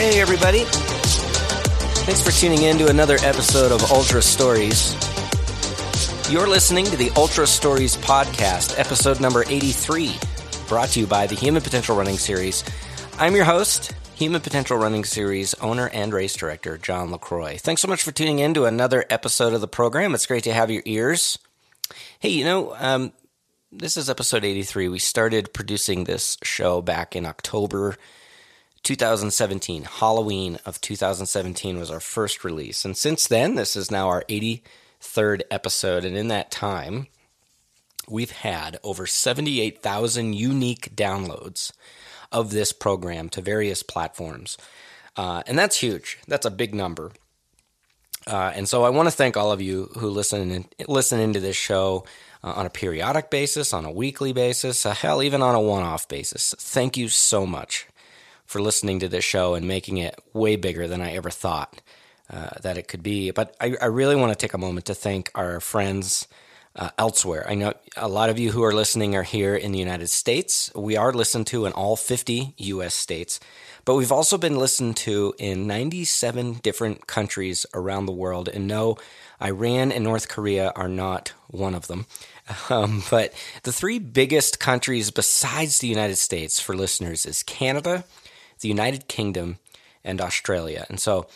Hey, everybody. Thanks for tuning in to another episode of Ultra Stories. You're listening to the Ultra Stories podcast, episode number 83, brought to you by the Human Potential Running Series. I'm your host, Human Potential Running Series owner and race director, John LaCroix. Thanks so much for tuning in to another episode of the program. It's great to have your ears. Hey, you know, um, this is episode 83. We started producing this show back in October 2017. Halloween of 2017 was our first release. And since then, this is now our 83rd episode. And in that time, we've had over 78,000 unique downloads of this program to various platforms. Uh, and that's huge. That's a big number. Uh, and so I want to thank all of you who listen in, listen into this show uh, on a periodic basis, on a weekly basis, uh, hell, even on a one-off basis. Thank you so much for listening to this show and making it way bigger than I ever thought uh, that it could be. But I, I, really want to take a moment to thank our friends uh, elsewhere. I know a lot of you who are listening are here in the United States. We are listened to in all 50 U.S. states, but we've also been listened to in 97 different countries around the world. And no, Iran and North Korea are not one of them. Um, but the three biggest countries besides the United States for listeners is Canada, the United Kingdom, and Australia. And so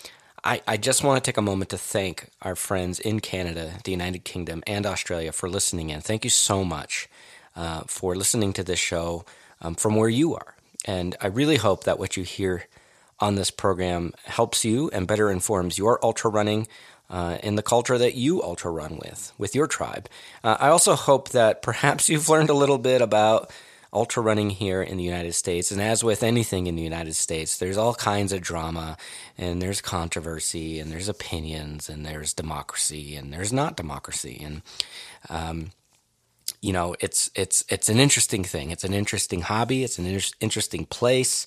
I, I just want to take a moment to thank our friends in Canada, the United Kingdom, and Australia for listening in. Thank you so much uh, for listening to this show um, from where you are. And I really hope that what you hear on this program helps you and better informs your ultra running uh, in the culture that you ultra run with, with your tribe. Uh, I also hope that perhaps you've learned a little bit about ultra running here in the United States. And as with anything in the United States, there's all kinds of drama and there's controversy and there's opinions and there's democracy and there's not democracy. And, um, you know, it's, it's, it's an interesting thing. It's an interesting hobby. It's an inter- interesting place.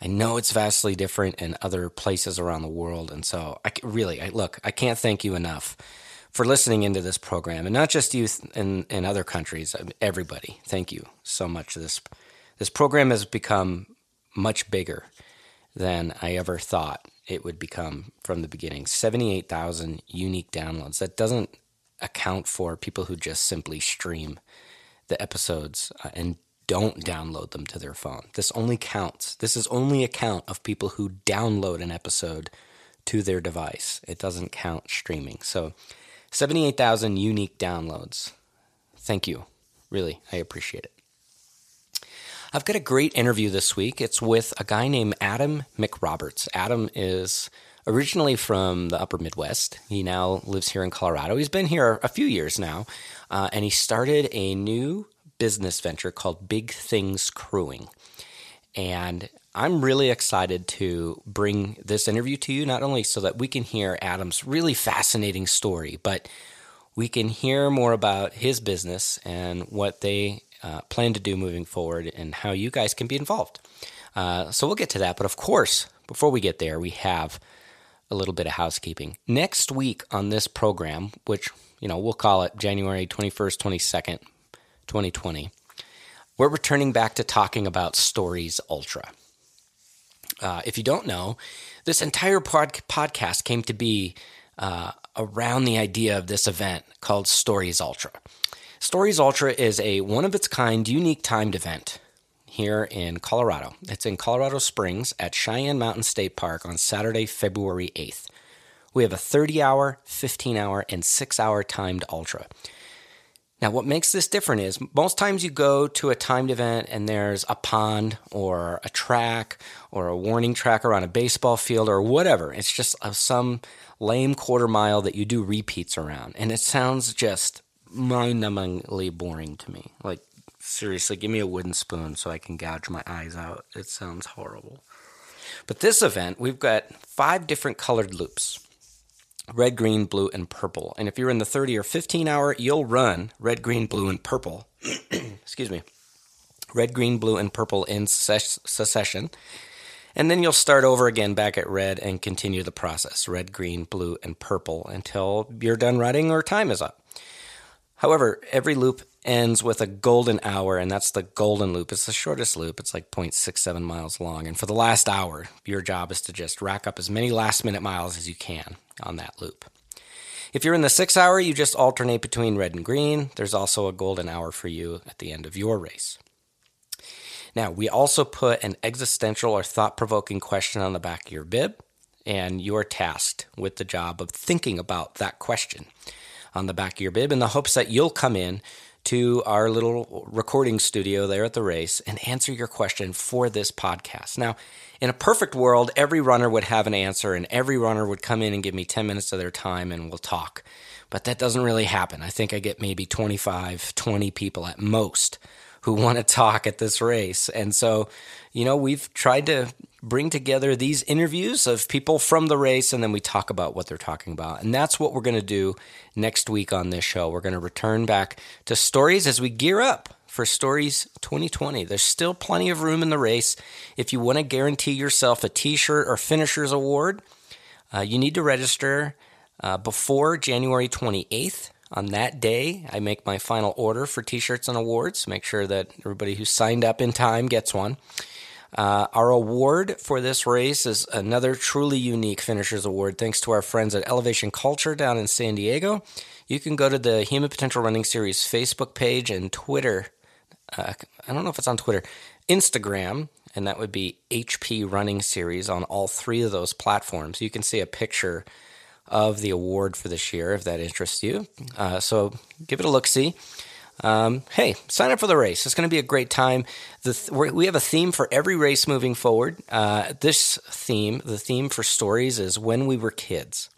I know it's vastly different in other places around the world. And so I really, I look, I can't thank you enough for listening into this program, and not just youth in, in other countries, everybody. Thank you so much. This this program has become much bigger than I ever thought it would become from the beginning. Seventy eight thousand unique downloads. That doesn't account for people who just simply stream the episodes uh, and don't download them to their phone. This only counts. This is only a count of people who download an episode to their device. It doesn't count streaming. So 78,000 unique downloads. Thank you. Really, I appreciate it. I've got a great interview this week. It's with a guy named Adam McRoberts. Adam is originally from the upper Midwest. He now lives here in Colorado. He's been here a few years now, uh, and he started a new business venture called Big Things Crewing. And I'm really excited to bring this interview to you, not only so that we can hear Adam's really fascinating story, but we can hear more about his business and what they uh, plan to do moving forward and how you guys can be involved. Uh, so we'll get to that. But of course, before we get there, we have a little bit of housekeeping. Next week on this program, which, you know, we'll call it January 21st, 22nd, 2020, we're returning back to talking about Stories Ultra. Uh, if you don't know, this entire pod- podcast came to be uh, around the idea of this event called Stories Ultra. Stories Ultra is a one of its kind, unique timed event here in Colorado. It's in Colorado Springs at Cheyenne Mountain State Park on Saturday, February 8th. We have a 30 hour, 15 hour, and 6 hour timed ultra. Now, what makes this different is most times you go to a timed event and there's a pond or a track or a warning tracker on a baseball field or whatever. It's just uh, some lame quarter mile that you do repeats around. And it sounds just mind numbingly boring to me. Like, seriously, give me a wooden spoon so I can gouge my eyes out. It sounds horrible. But this event, we've got five different colored loops red, green, blue, and purple. And if you're in the 30 or 15 hour, you'll run red, green, blue, and purple. Excuse me. Red, green, blue, and purple in succession. And then you'll start over again back at red and continue the process red, green, blue, and purple until you're done running or time is up. However, every loop ends with a golden hour, and that's the golden loop. It's the shortest loop. It's like 0.67 miles long. And for the last hour, your job is to just rack up as many last minute miles as you can on that loop. If you're in the six hour, you just alternate between red and green. There's also a golden hour for you at the end of your race. Now, we also put an existential or thought provoking question on the back of your bib, and you're tasked with the job of thinking about that question on the back of your bib in the hopes that you'll come in to our little recording studio there at the race and answer your question for this podcast. Now, in a perfect world, every runner would have an answer and every runner would come in and give me 10 minutes of their time and we'll talk. But that doesn't really happen. I think I get maybe 25, 20 people at most who want to talk at this race. And so, you know, we've tried to bring together these interviews of people from the race and then we talk about what they're talking about. And that's what we're going to do next week on this show. We're going to return back to stories as we gear up for Stories 2020. There's still plenty of room in the race. If you want to guarantee yourself a t shirt or finisher's award, uh, you need to register uh, before January 28th. On that day, I make my final order for t shirts and awards. Make sure that everybody who signed up in time gets one. Uh, our award for this race is another truly unique Finishers Award, thanks to our friends at Elevation Culture down in San Diego. You can go to the Human Potential Running Series Facebook page and Twitter. Uh, I don't know if it's on Twitter, Instagram, and that would be HP Running Series on all three of those platforms. You can see a picture of the award for this year if that interests you. Uh, so give it a look see um, hey, sign up for the race. It's going to be a great time. Th- we have a theme for every race moving forward. Uh, this theme, the theme for stories, is when we were kids.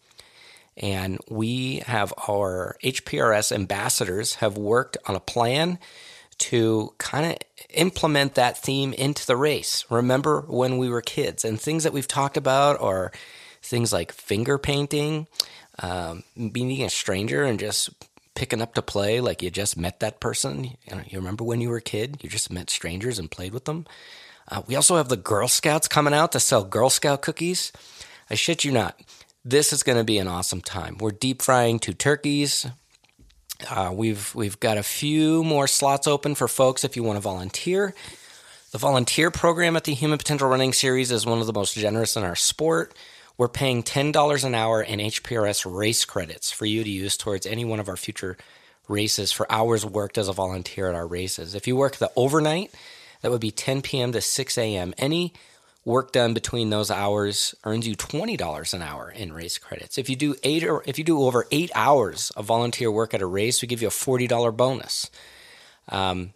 And we have our HPRS ambassadors have worked on a plan to kind of implement that theme into the race. Remember when we were kids, and things that we've talked about are things like finger painting, um, meeting a stranger and just picking up to play like you just met that person. You, know, you remember when you were a kid, you just met strangers and played with them. Uh, we also have the Girl Scouts coming out to sell Girl Scout cookies. I shit you not. This is going to be an awesome time. We're deep frying two turkeys. Uh, we've we've got a few more slots open for folks if you want to volunteer. The volunteer program at the Human Potential Running Series is one of the most generous in our sport. We're paying $10 an hour in HPRS race credits for you to use towards any one of our future races for hours worked as a volunteer at our races. If you work the overnight, that would be 10 p.m. to 6 a.m. Any work done between those hours earns you $20 an hour in race credits. If you do eight or if you do over eight hours of volunteer work at a race, we give you a $40 bonus. Um,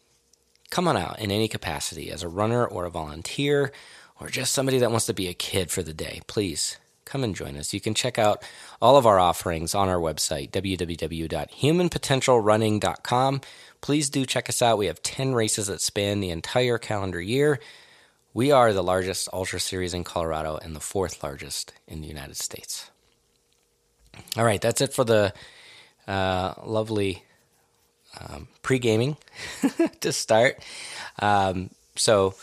come on out in any capacity as a runner or a volunteer or just somebody that wants to be a kid for the day. Please come and join us. You can check out all of our offerings on our website, www.humanpotentialrunning.com. Please do check us out. We have 10 races that span the entire calendar year. We are the largest ultra series in Colorado and the fourth largest in the United States. All right, that's it for the uh, lovely um, pre gaming to start. Um, so,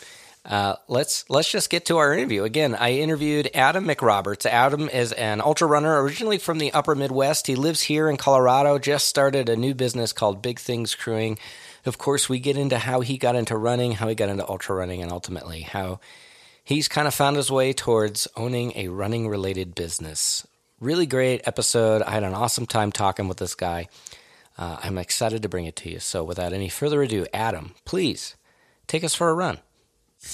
uh, let's let's just get to our interview. Again, I interviewed Adam McRoberts. Adam is an ultra runner originally from the Upper Midwest. He lives here in Colorado. Just started a new business called Big Things Crewing. Of course, we get into how he got into running, how he got into ultra running, and ultimately how he's kind of found his way towards owning a running related business. Really great episode. I had an awesome time talking with this guy. Uh, I'm excited to bring it to you. So, without any further ado, Adam, please take us for a run.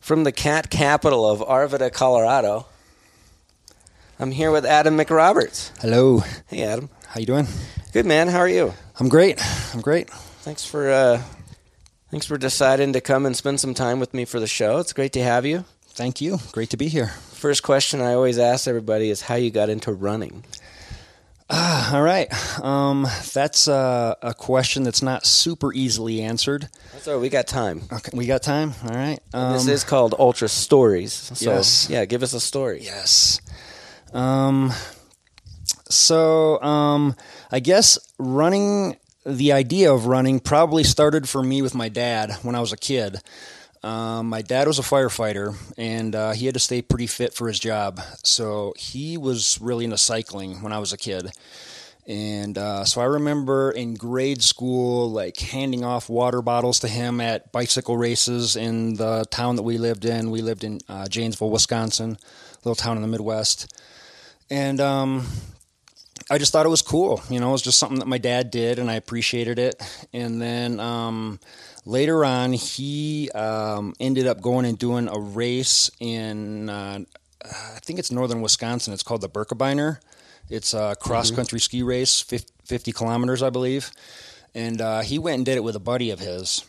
From the cat capital of Arvada, Colorado, I'm here with Adam McRoberts. Hello. Hey, Adam. How you doing? Good, man. How are you? I'm great. I'm great. Thanks for uh, thanks for deciding to come and spend some time with me for the show. It's great to have you. Thank you. Great to be here. First question I always ask everybody is how you got into running. Ah, all right. Um, that's uh, a question that's not super easily answered. That's all right. We got time. Okay, we got time. All right. Um, this is called Ultra Stories. So, Yes. yeah, give us a story. yes. Um, so um, I guess running. The idea of running probably started for me with my dad when I was a kid. Um, my dad was a firefighter, and uh, he had to stay pretty fit for his job. So he was really into cycling when I was a kid. And uh, so I remember in grade school, like handing off water bottles to him at bicycle races in the town that we lived in. We lived in uh, Janesville, Wisconsin, little town in the Midwest. And um, I just thought it was cool. You know, it was just something that my dad did, and I appreciated it. And then um, later on, he um, ended up going and doing a race in, uh, I think it's northern Wisconsin. It's called the Birkebeiner. It's a cross country ski race, 50, 50 kilometers, I believe. And uh, he went and did it with a buddy of his.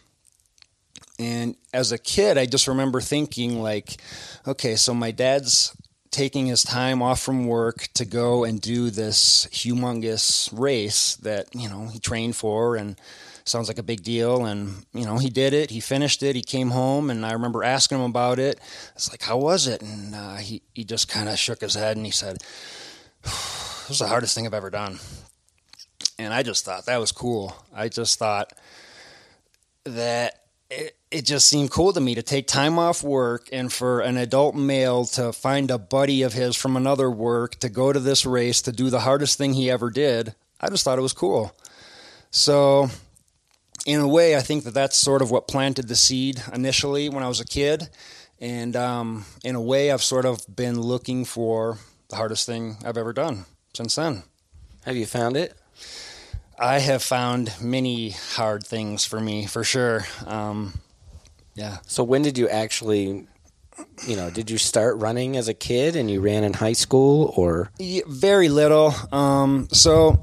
And as a kid, I just remember thinking, like, okay, so my dad's taking his time off from work to go and do this humongous race that, you know, he trained for and sounds like a big deal. And, you know, he did it, he finished it, he came home, and I remember asking him about it. It's like, how was it? And uh, he, he just kind of shook his head and he said, it was the hardest thing I've ever done. And I just thought that was cool. I just thought that it, it just seemed cool to me to take time off work and for an adult male to find a buddy of his from another work to go to this race to do the hardest thing he ever did. I just thought it was cool. So, in a way, I think that that's sort of what planted the seed initially when I was a kid. And um, in a way, I've sort of been looking for the hardest thing I've ever done since then. Have you found it? I have found many hard things for me, for sure. Um, yeah. So when did you actually, you know, did you start running as a kid and you ran in high school or? Yeah, very little. Um, so,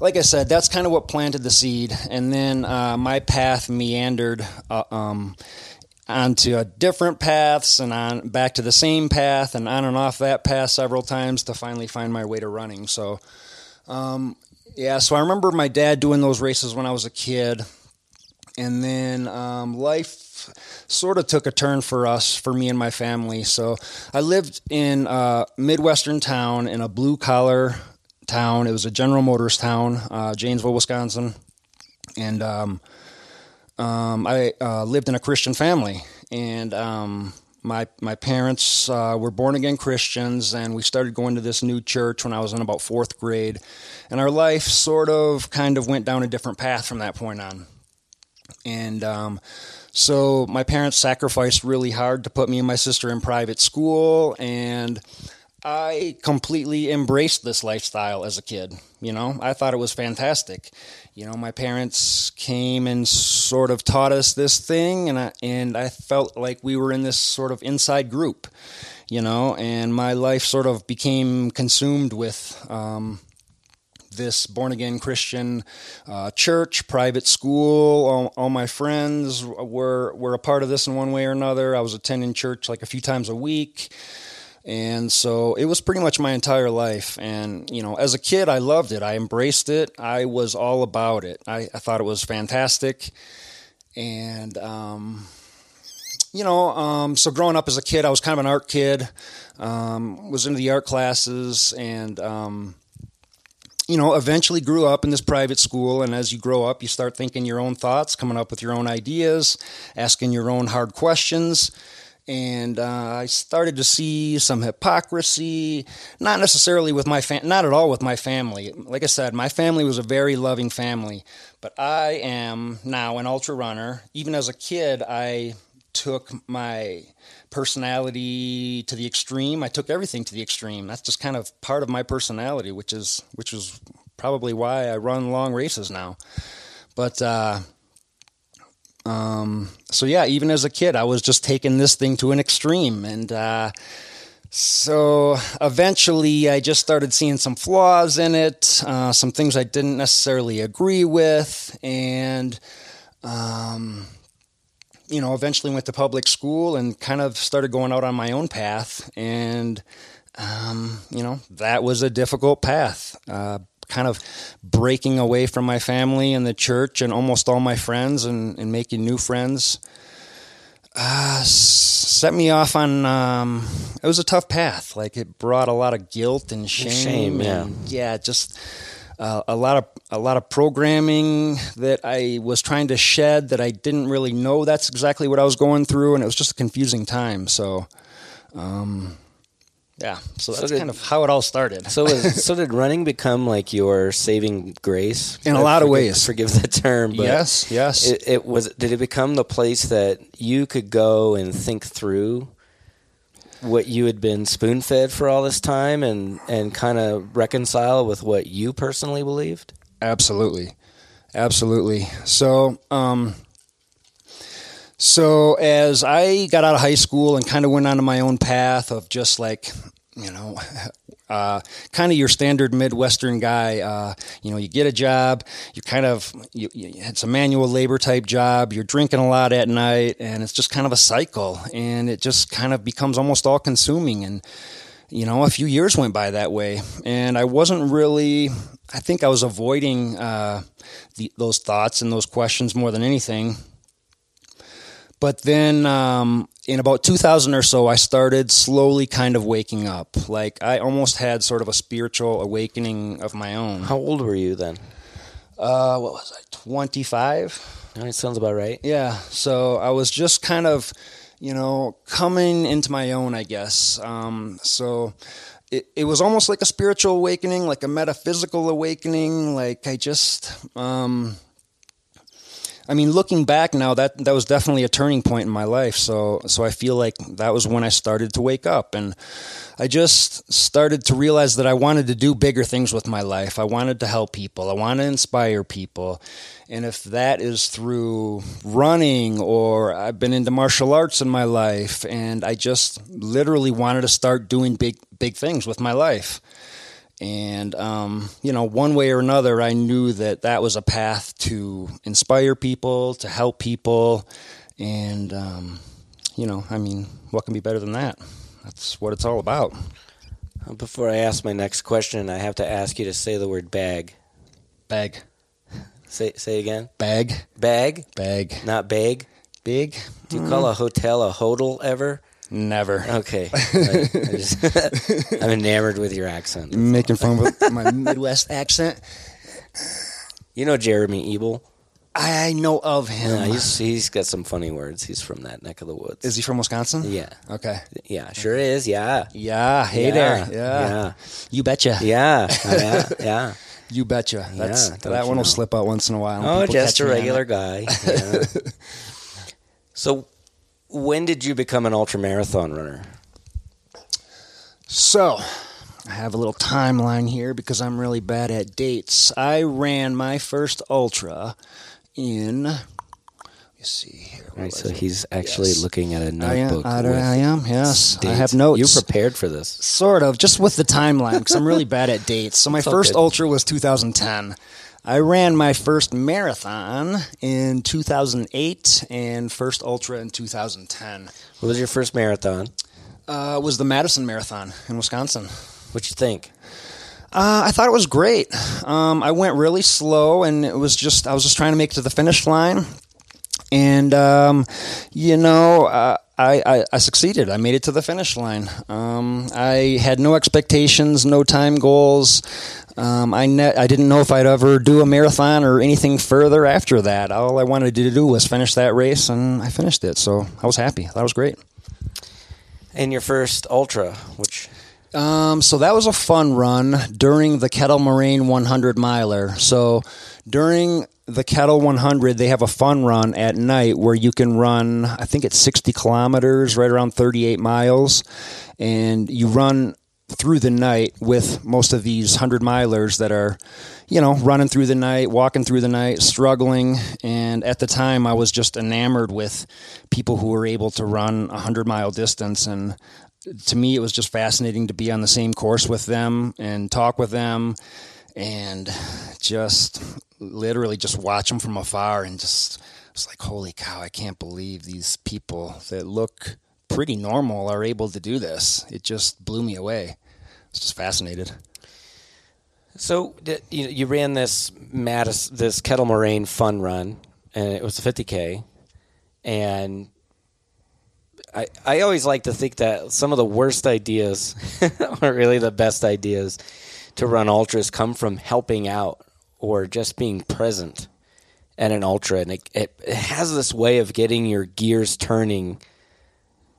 like I said, that's kind of what planted the seed, and then uh, my path meandered uh, um, onto a different paths and on back to the same path and on and off that path several times to finally find my way to running. So, um, yeah. So I remember my dad doing those races when I was a kid, and then um, sort of took a turn for us, for me and my family. So I lived in a midwestern town in a blue collar town. It was a General Motors town, uh, Janesville, Wisconsin, and um, um, I uh, lived in a Christian family, and um, my my parents uh, were born again Christians, and we started going to this new church when I was in about fourth grade, and our life sort of kind of went down a different path from that point on, and um, so my parents sacrificed really hard to put me and my sister in private school, and I completely embraced this lifestyle as a kid. You know, I thought it was fantastic. You know, my parents came and sort of taught us this thing, and I, and I felt like we were in this sort of inside group. You know, and my life sort of became consumed with um, this born again Christian uh, church, private school. All, all my friends were were a part of this in one way or another. I was attending church like a few times a week. And so it was pretty much my entire life. And, you know, as a kid, I loved it. I embraced it. I was all about it. I, I thought it was fantastic. And, um, you know, um, so growing up as a kid, I was kind of an art kid, um, was into the art classes, and, um, you know, eventually grew up in this private school. And as you grow up, you start thinking your own thoughts, coming up with your own ideas, asking your own hard questions and uh, I started to see some hypocrisy. Not necessarily with my fam- not at all with my family. Like I said, my family was a very loving family, but I am now an ultra runner. Even as a kid, I took my personality to the extreme. I took everything to the extreme. That's just kind of part of my personality, which is which is probably why I run long races now. But uh, Um, so yeah, even as a kid, I was just taking this thing to an extreme, and uh, so eventually, I just started seeing some flaws in it, uh, some things I didn't necessarily agree with, and um, you know, eventually went to public school and kind of started going out on my own path, and um, you know, that was a difficult path. Uh, kind of breaking away from my family and the church and almost all my friends and, and making new friends uh, set me off on um, it was a tough path like it brought a lot of guilt and shame, shame yeah yeah just uh, a lot of a lot of programming that I was trying to shed that I didn't really know that's exactly what I was going through and it was just a confusing time so um, yeah, so that's so did, kind of how it all started. so, was, so did running become like your saving grace? In a lot forgive, of ways, forgive the term. But yes, yes. It, it, was. Did it become the place that you could go and think through what you had been spoon fed for all this time, and and kind of reconcile with what you personally believed? Absolutely, absolutely. So, um, so as I got out of high school and kind of went onto my own path of just like, you know, uh, kind of your standard Midwestern guy. Uh, you know, you get a job, you kind of, you, you, it's a manual labor type job. You're drinking a lot at night, and it's just kind of a cycle, and it just kind of becomes almost all consuming. And you know, a few years went by that way, and I wasn't really. I think I was avoiding uh, the, those thoughts and those questions more than anything. But then um, in about 2000 or so, I started slowly kind of waking up. Like I almost had sort of a spiritual awakening of my own. How old were you then? Uh, what was I, 25? That sounds about right. Yeah. So I was just kind of, you know, coming into my own, I guess. Um, so it, it was almost like a spiritual awakening, like a metaphysical awakening. Like I just, um, I mean, looking back now, that that was definitely a turning point in my life. So so I feel like that was when I started to wake up, and I just started to realize that I wanted to do bigger things with my life. I wanted to help people. I want to inspire people, and if that is through running or I've been into martial arts in my life, and I just literally wanted to start doing big big things with my life. And, um, you know, one way or another, I knew that that was a path to inspire people, to help people. And, um, you know, I mean, what can be better than that? That's what it's all about. Before I ask my next question, I have to ask you to say the word bag. Bag. Say say again. Bag. Bag. Bag. Not bag. Big. Do you call a hotel a hodel ever? Never. Okay. I, am enamored with your accent. That's Making fun of my Midwest accent. You know Jeremy Ebel? I know of him. Yeah, he's he's got some funny words. He's from that neck of the woods. Is he from Wisconsin? Yeah. Okay. Yeah, sure is. Yeah. Yeah. Hey yeah, there. Yeah. Yeah. You betcha. Yeah. Oh, yeah. Yeah. You betcha. That's Yeah, that one you will slip out once in a while. Oh, just a regular guy. Yeah. so, when did you become an ultra marathon runner? So, I have a little timeline here because I'm really bad at dates. I ran my first ultra in. Let me see here. What Right, so it? he's actually Yes. looking at a notebook. I, with I am. Yes, I have notes. You prepared for this. Sort of, just with the timeline, because I'm really bad at dates. So my It's first ultra was 2010. I ran my first marathon in 2008 and first ultra in 2010. What was your first marathon? Uh, was the Madison Marathon in Wisconsin. What'd you think? Uh, I thought it was great. Um, I went really slow, and it was just I was just trying to make it to the finish line, and um, you know uh, I, I I succeeded. I made it to the finish line. Um, I had no expectations, no time goals. Um, I ne- I didn't know if I'd ever do a marathon or anything further after that. All I wanted to do was finish that race, and I finished it. So I was happy. That was great. And your first ultra, which Um, so that was a fun run during the Kettle Moraine 100 miler. So during the Kettle 100, they have a fun run at night where you can run, I think it's 60 kilometers, right around 38 miles. And you run through the night with most of these hundred milers that are, you know, running through the night, walking through the night, struggling. And at the time, I was just enamored with people who were able to run a hundred mile distance. And to me, it was just fascinating to be on the same course with them and talk with them and just literally just watch them from afar and just it's like holy cow i can't believe these people that look pretty normal are able to do this. It just blew me away. I was just fascinated. So you you ran this Mattis, this Kettle Moraine fun run, and it was a 50k, and I I always like to think that some of the worst ideas are really the best ideas to run ultras come from helping out or just being present at an ultra, and it, it, it has this way of getting your gears turning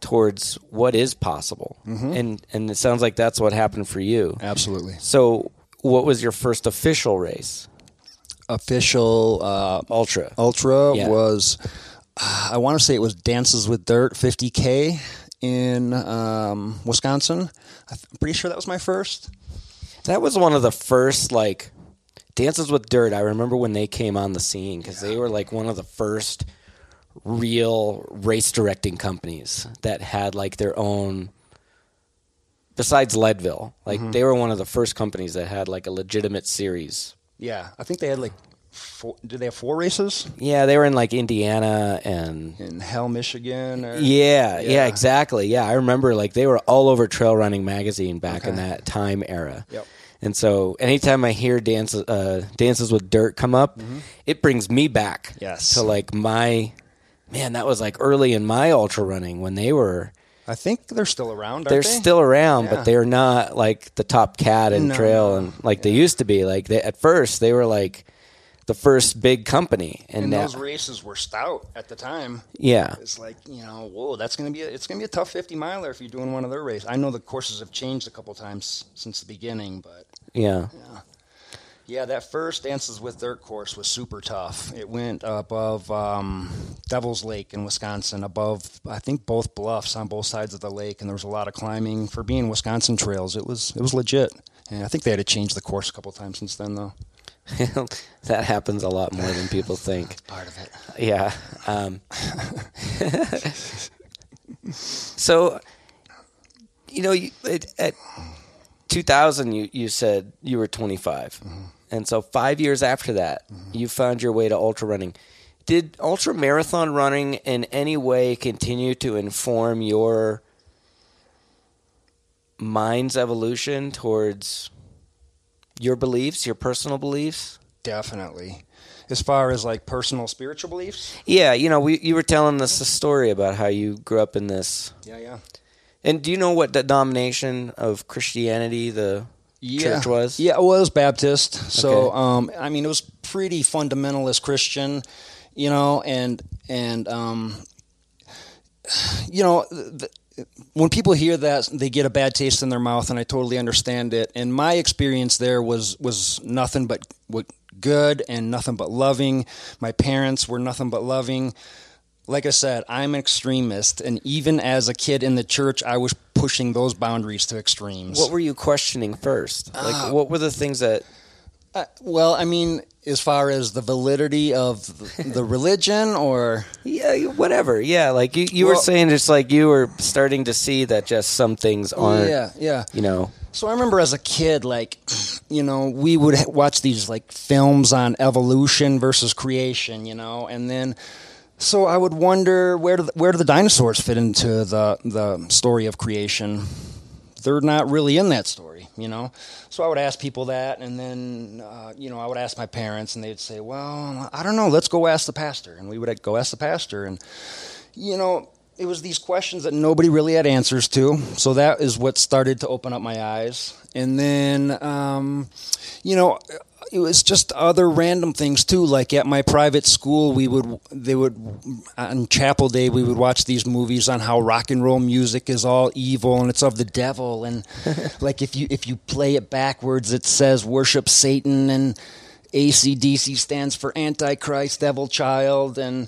towards what is possible, and and it sounds like that's what happened for you. absolutely So, what was your first official race? official uh, Ultra. ultra Yeah. was uh, i want to say it was dances with dirt 50k in um, wisconsin i'm pretty sure that was my first That was one of the first like Dances with Dirt. I remember when they came on the scene because they were like one of the first real race directing companies that had like their own. Besides Leadville, like they were one of the first companies that had like a legitimate series. yeah i think they had like four, did they have four races Yeah, they were in like Indiana and in hell michigan or Yeah, yeah, Yeah. exactly. Yeah, I remember like they were all over Trail Running magazine back in that time era. Yep. And so anytime I hear dances uh, dances with dirt come up, it brings me back. Mm-hmm. Yes. To like my man, that was like early in my ultra running when they were I think they're still around. They're they? still around, Yeah. but they're not like the top cat in No, trail and like they used to be. Like they, at first they were like the first big company, and, And now those races were stout at the time. yeah, It's like you know, whoa, that's gonna be a, it's gonna be a tough fifty miler if you're doing one of their races. I know the courses have changed a couple times since the beginning, but yeah. yeah, that first Dances with Dirt course was super tough. It went above um, Devil's Lake in Wisconsin, above I think both bluffs on both sides of the lake, and there was a lot of climbing for being Wisconsin trails. It was it was legit, and I think they had to change the course a couple times since then, though. that happens a lot more than people think. Part of it. Yeah. Um, so, you know, you, at, at 2000, you, you said you were 25. And so, five years after that, mm-hmm. you found your way to ultra running. Did ultra marathon running in any way continue to inform your mind's evolution towards your beliefs, your personal beliefs? Definitely. As far as like personal spiritual beliefs? Yeah, you know, we, you were telling us a story about how you grew up in this. Yeah, yeah. And do you know what the domination of Christianity the church was? Yeah, well, it was Baptist. So, Okay. um, I mean, it was pretty fundamentalist Christian, you know, and and um, you know, the, when people hear that, they get a bad taste in their mouth, and I totally understand it. And my experience there was was nothing but what good and nothing but loving. My parents were nothing but loving. Like I said, I'm an extremist, and even as a kid in the church, I was pushing those boundaries to extremes. What were you questioning first? Uh, Like, what were the things that? Uh, well, I mean, as far as the validity of the- religion, or Yeah, whatever. Yeah, like you, you were saying, just like you were starting to see that just some things aren't. yeah, yeah. You know. So I remember as a kid, like, you know, we would watch these like films on evolution versus creation, you know, and then. So I would wonder where do the, where do the dinosaurs fit into the the story of creation? They're not really in that story, you know. So I would ask people that, and then uh, you know I would ask my parents, and they'd say, "Well, I don't know. Let's go ask the pastor." And we would go ask the pastor, and you know, it was these questions that nobody really had answers to. So that is what started to open up my eyes. And then, um, you know, it was just other random things too. Like at my private school, we would, they would, on chapel day, we would watch these movies on how rock and roll music is all evil and it's of the devil. And like if you, if you play it backwards, it says worship Satan and ACDC stands for Antichrist, Devil Child. And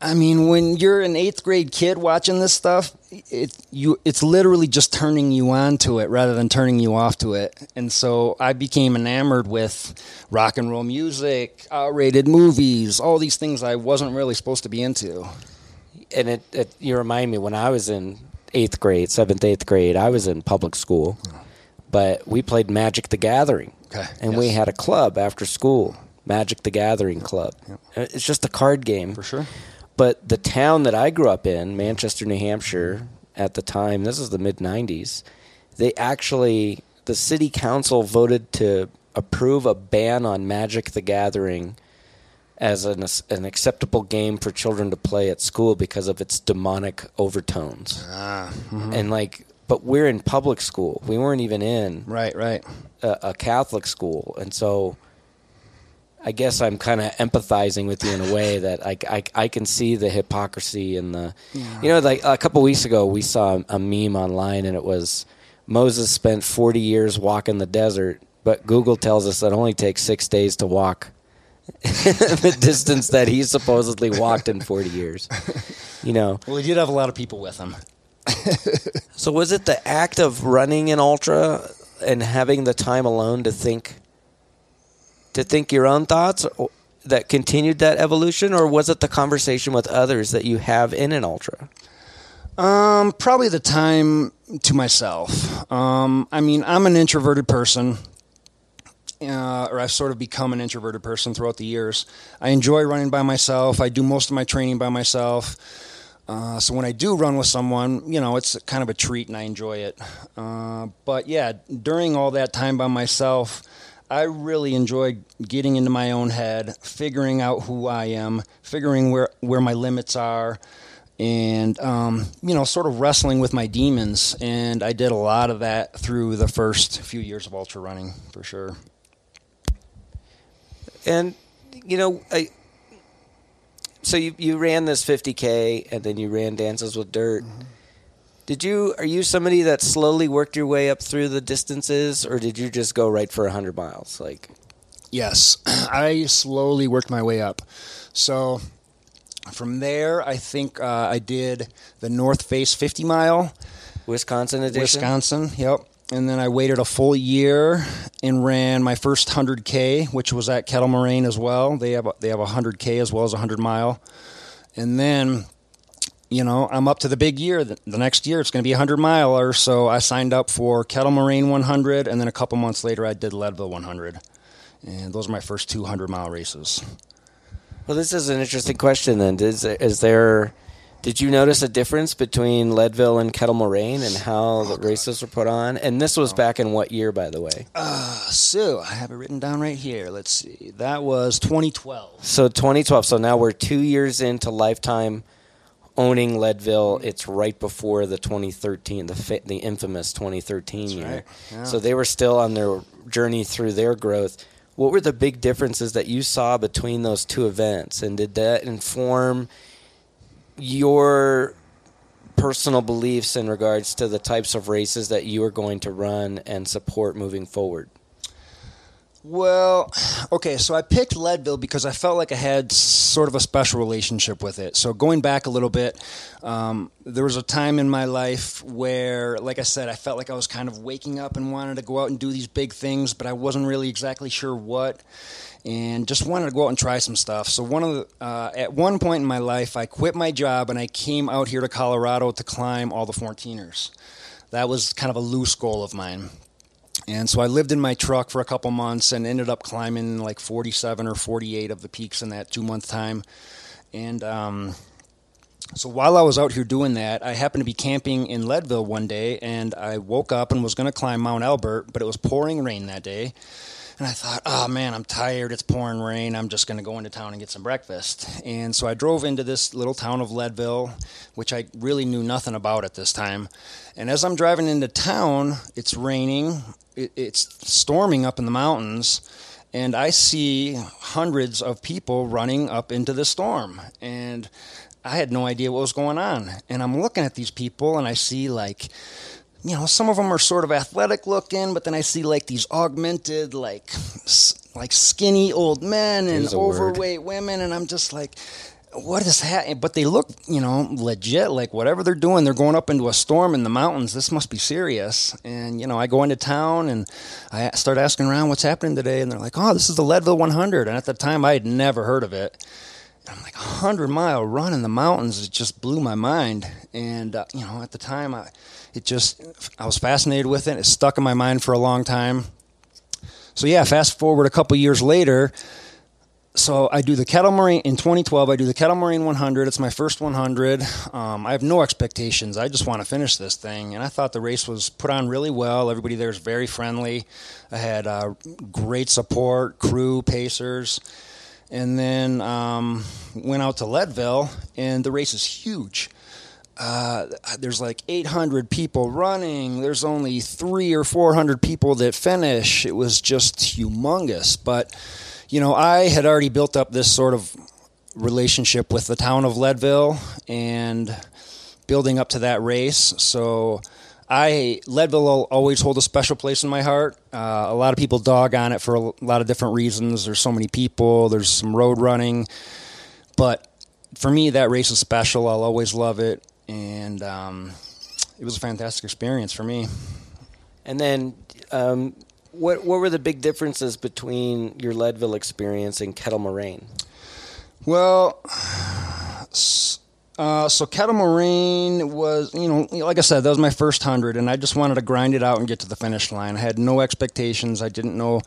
I- mean, when you're an eighth grade kid watching this stuff, it you it's literally just turning you on to it rather than turning you off to it. And so I became enamored with rock and roll music, R-rated movies, all these things I wasn't really supposed to be into. And it, it you remind me when I was in eighth grade, seventh, eighth grade, I was in public school, but we played Magic the Gathering. Okay, And we had a club after school, Magic the Gathering Club. Uh, it's just a card game. For sure. But the town that I grew up in, Manchester, New Hampshire, at the time, this is the mid 90s, they actually, the city council voted to approve a ban on Magic the Gathering as an, an acceptable game for children to play at school because of its demonic overtones. Ah, And like, but we're in public school. We weren't even in right, right. a, a Catholic school, and so I guess I'm kind of empathizing with you in a way that I, I, I can see the hypocrisy and the, you know, like a couple weeks ago we saw a meme online, and it was Moses spent 40 years walking the desert, but Google tells us that it only takes six days to walk the distance that he supposedly walked in 40 years. You know, Well, he did have a lot of people with him. so was it the act of running an ultra and having the time alone to think to think your own thoughts that continued that evolution or was it the conversation with others that you have in an ultra? Um, probably the time to myself. Um, I mean, I'm an introverted person, uh, or I've sort of become an introverted person throughout the years. I enjoy running by myself. I do most of my training by myself. Uh, so when I do run with someone, you know, it's kind of a treat and I enjoy it. Uh, but yeah, during all that time by myself, I really enjoy getting into my own head, figuring out who I am, figuring where, where my limits are, and, um, you know, sort of wrestling with my demons. And I did a lot of that through the first few years of ultra running, for sure. And you know, I so you you ran this 50k and then you ran dances with dirt. Did you are you somebody that slowly worked your way up through the distances or did you just go right for 100 miles like Yes, I slowly worked my way up. So from there, I think uh, I did the North Face 50 mile, Wisconsin edition? Wisconsin. Yep. And then I waited a full year and ran my first 100K, which was at Kettle Moraine as well. They have a, they have a 100K as well as a 100 mile. And then, you know, I'm up to the big year. The, next year it's going to be a 100 miler. So I signed up for Kettle Moraine 100, and then a couple months later I did Leadville 100. And those are my first 200 mile races. Well, this is an interesting question. Then, is is there? Did you notice a difference between Leadville and Kettle Moraine and how oh, the races were put on? And this was oh. back in what year, by the way? Uh, so I have it written down right here. Let's see. That was 2012. So 2012. So now we're two years into lifetime owning Leadville. Mm-hmm. It's right before the 2013, the the infamous 2013 year. right, yeah. So they were still on their journey through their growth. What were the big differences that you saw between those two events, and did that inform your personal beliefs in regards to the types of races that you are going to run and support moving forward? Well, okay, so I picked Leadville because I felt like I had sort of a special relationship with it. So going back a little bit, um, there was a time in my life where, like I said, I felt like I was kind of waking up and wanted to go out and do these big things, but I wasn't really exactly sure what, and just wanted to go out and try some stuff. So one of the, uh, at one point in my life, I quit my job and I came out here to Colorado to climb all the 14ers. That was kind of a loose goal of mine. And so I lived in my truck for a couple months and ended up climbing like 47 or 48 of the peaks in that two month time. And um, so while I was out here doing that, I happened to be camping in Leadville one day and I woke up and was going to climb Mount Elbert, but it was pouring rain that day. And I thought, oh man, I'm tired. It's pouring rain. I'm just going to go into town and get some breakfast. And so I drove into this little town of Leadville, which I really knew nothing about at this time. And as I'm driving into town, it's raining, it's storming up in the mountains, and I see hundreds of people running up into the storm. And I had no idea what was going on. And I'm looking at these people, and I see like you know, some of them are sort of athletic looking, but then I see like these augmented, like, s- like skinny old men and a word. overweight women, and I'm just like, what is that? But they look, you know, legit. Like whatever they're doing, they're going up into a storm in the mountains. This must be serious. And you know, I go into town and I start asking around what's happening today, and they're like, "Oh, this is the Leadville 100." And at the time, I had never heard of it. And I'm like, a hundred mile run in the mountains. It just blew my mind. And uh, you know, at the time, I it just I was fascinated with it. It stuck in my mind for a long time. So yeah, fast forward a couple years later so I do the Kettle Moraine in 2012. I do the Kettle Moraine 100. It's my first 100. Um, I have no expectations. I just want to finish this thing, and I thought the race was put on really well. Everybody there is very friendly. I had uh, great support, crew, pacers, and then um, went out to Leadville, and the race is huge. Uh, there's like 800 people running. There's only three or 400 people that finish. It was just humongous, but you know, I had already built up this sort of relationship with the town of Leadville and building up to that race. So I Leadville always hold a special place in my heart. Uh, a lot of people dog on it for a lot of different reasons. There's so many people. There's some road running, but for me, that race is special. I'll always love it, and um, it was a fantastic experience for me. And then um, what what were the big differences between your Leadville experience and Kettle Moraine? Well, uh, so Kettle Moraine was, you know, like I said, that was my first hundred, and I just wanted to grind it out and get to the finish line. I had no expectations. I didn't know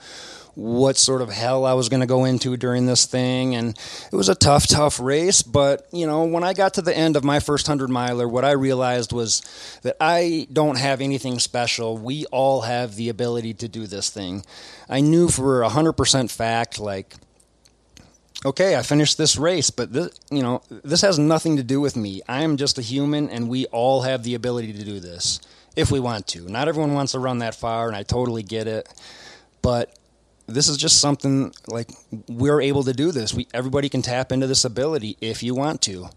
what sort of hell I was going to go into during this thing. And it was a tough, tough race. But, you know, when I got to the end of my first 100 miler, what I realized was that I don't have anything special. We all have the ability to do this thing. I knew for 100% fact, like, okay, I finished this race, but this, you know, this has nothing to do with me. I am just a human, and we all have the ability to do this if we want to. Not everyone wants to run that far, and I totally get it. But this is just something like we're able to do this. We everybody can tap into this ability if you want to.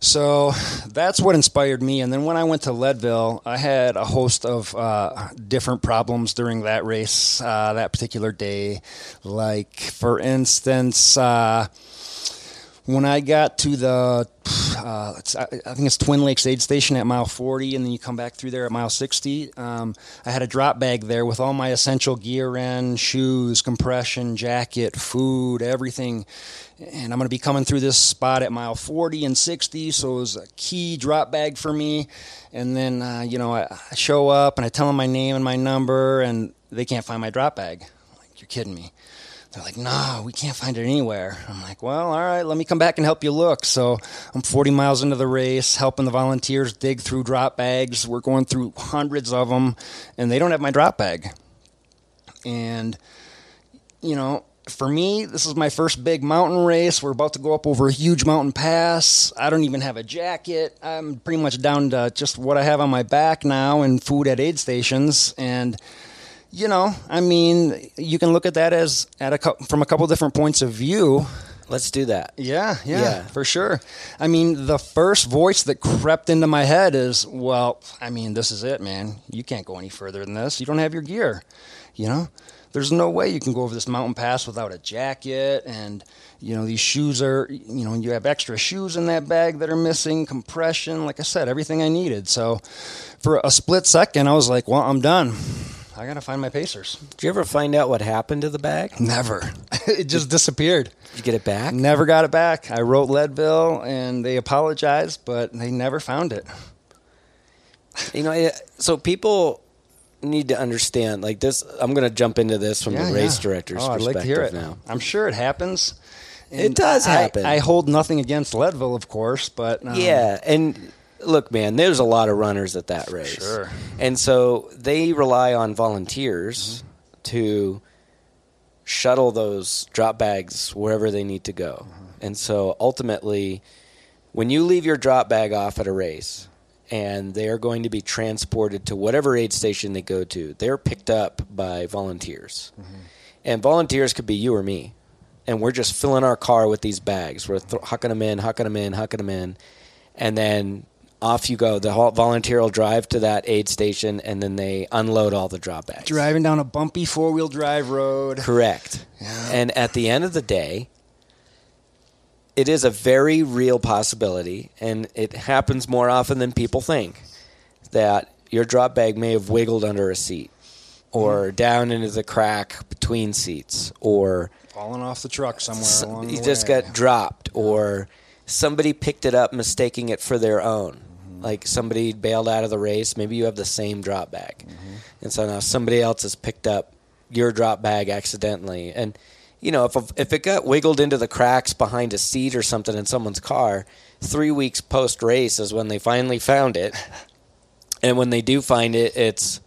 So that's what inspired me. And then when I went to Leadville, I had a host of uh, different problems during that race, uh, that particular day. Like, for instance, uh, when I got to the, uh, I think it's Twin Lakes aid station at mile 40, and then you come back through there at mile 60. Um, I had a drop bag there with all my essential gear in shoes, compression, jacket, food, everything. And I'm going to be coming through this spot at mile 40 and 60, so it was a key drop bag for me. And then, uh, you know, I, I show up and I tell them my name and my number, and they can't find my drop bag. I'm like, you're kidding me. They're like, no, we can't find it anywhere. I'm like, well, all right, let me come back and help you look. So I'm 40 miles into the race, helping the volunteers dig through drop bags. We're going through hundreds of them, and they don't have my drop bag. And, you know, for me, this is my first big mountain race. We're about to go up over a huge mountain pass. I don't even have a jacket. I'm pretty much down to just what I have on my back now and food at aid stations. And, you know, I mean, you can look at that as at a from a couple different points of view. Let's do that. Yeah, yeah, yeah, for sure. I mean, the first voice that crept into my head is, well, I mean, this is it, man. You can't go any further than this. You don't have your gear. You know, there's no way you can go over this mountain pass without a jacket and you know these shoes are you know you have extra shoes in that bag that are missing compression like i said everything i needed so for a split second i was like well i'm done I gotta find my Pacers. Did you ever find out what happened to the bag? Never. it just disappeared. Did you get it back? Never got it back. I wrote Leadville and they apologized, but they never found it. You know, so people need to understand like this. I'm going to jump into this from yeah, the race yeah. director's oh, perspective I'd like to hear it. now. I'm sure it happens. And it does happen. I, I, hold nothing against Leadville, of course, but um, yeah, and look, man, there's a lot of runners at that race. Sure. And so they rely on volunteers mm-hmm. to shuttle those drop bags wherever they need to go. Mm-hmm. And so ultimately, when you leave your drop bag off at a race and they are going to be transported to whatever aid station they go to, they're picked up by volunteers. Mm-hmm. And volunteers could be you or me. And we're just filling our car with these bags. We're th- hucking them in, hucking them in, hucking them in. And then off you go. The volunteer will drive to that aid station, and then they unload all the drop bags. Driving down a bumpy four wheel drive road. Correct. Yeah. And at the end of the day, it is a very real possibility, and it happens more often than people think that your drop bag may have wiggled under a seat or mm-hmm. down into the crack between seats or fallen off the truck somewhere some, along you the just got dropped or somebody picked it up mistaking it for their own. Like somebody bailed out of the race maybe you have the same drop bag mm-hmm. and so now somebody else has picked up your drop bag accidentally and you know if if it got wiggled into the cracks behind a seat or something in someone's car 3 weeks post race is when they finally found it and when they do find it it's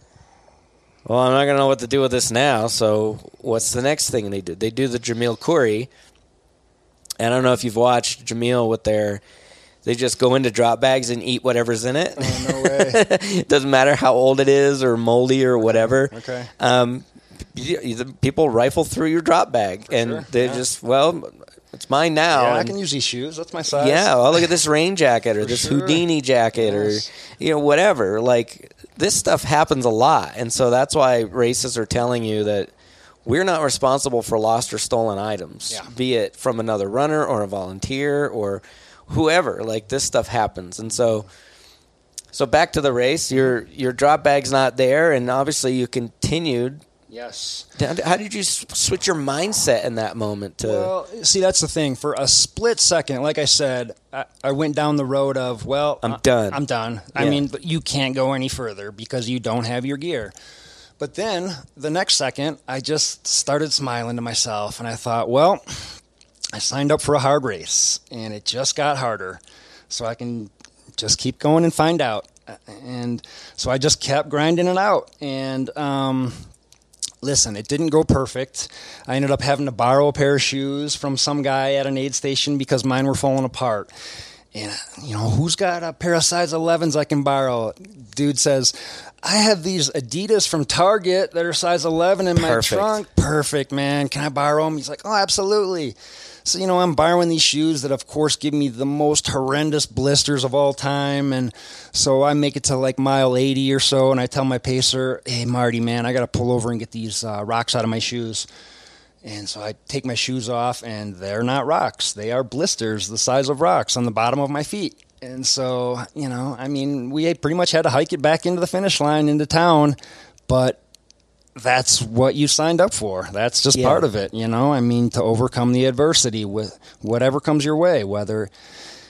well, I'm not going to know what to do with this now. So, what's the next thing they do? They do the Jamil Coury. And I don't know if you've watched Jamil with their. They just go into drop bags and eat whatever's in it. Oh, no way. it doesn't matter how old it is or moldy or whatever. Okay. Um, people rifle through your drop bag For and sure. they yeah. just, well, it's mine now. Yeah, I can use these shoes. That's my size. Yeah, well, look at this rain jacket or this sure. Houdini jacket Yes. or you know whatever. Like this stuff happens a lot, and so that's why races are telling you that we're not responsible for lost or stolen items, Yeah. be it from another runner or a volunteer or whoever. Like this stuff happens, and so. So back to the race, your your drop bag's not there, and obviously you continued. Yes. How did you switch your mindset in that moment to? Well, see, that's the thing. For a split second, like I said, I, I went down the road of, well, I'm done. I'm done. I mean, you can't go any further because you don't have your gear. But then the next second, I just started smiling to myself and I thought, well, I signed up for a hard race and it just got harder. So I can just keep going and find out. And so I just kept grinding it out. And, um, listen, it didn't go perfect. I ended up having to borrow a pair of shoes from some guy at an aid station because mine were falling apart. And, you know, who's got a pair of size 11s I can borrow? Dude says, I have these Adidas from Target that are size 11 in my Perfect. trunk. Perfect, man. Can I borrow them? He's like, oh, absolutely. So, you know, I'm borrowing these shoes that, of course, give me the most horrendous blisters of all time. And so I make it to like mile 80 or so, and I tell my pacer, hey, Marty, man, I got to pull over and get these uh, rocks out of my shoes. And so I take my shoes off, and they're not rocks. They are blisters the size of rocks on the bottom of my feet. And so, you know, I mean, we pretty much had to hike it back into the finish line into town, but that's what you signed up for. That's just Yeah. part of it, you know? I mean, to overcome the adversity with whatever comes your way, whether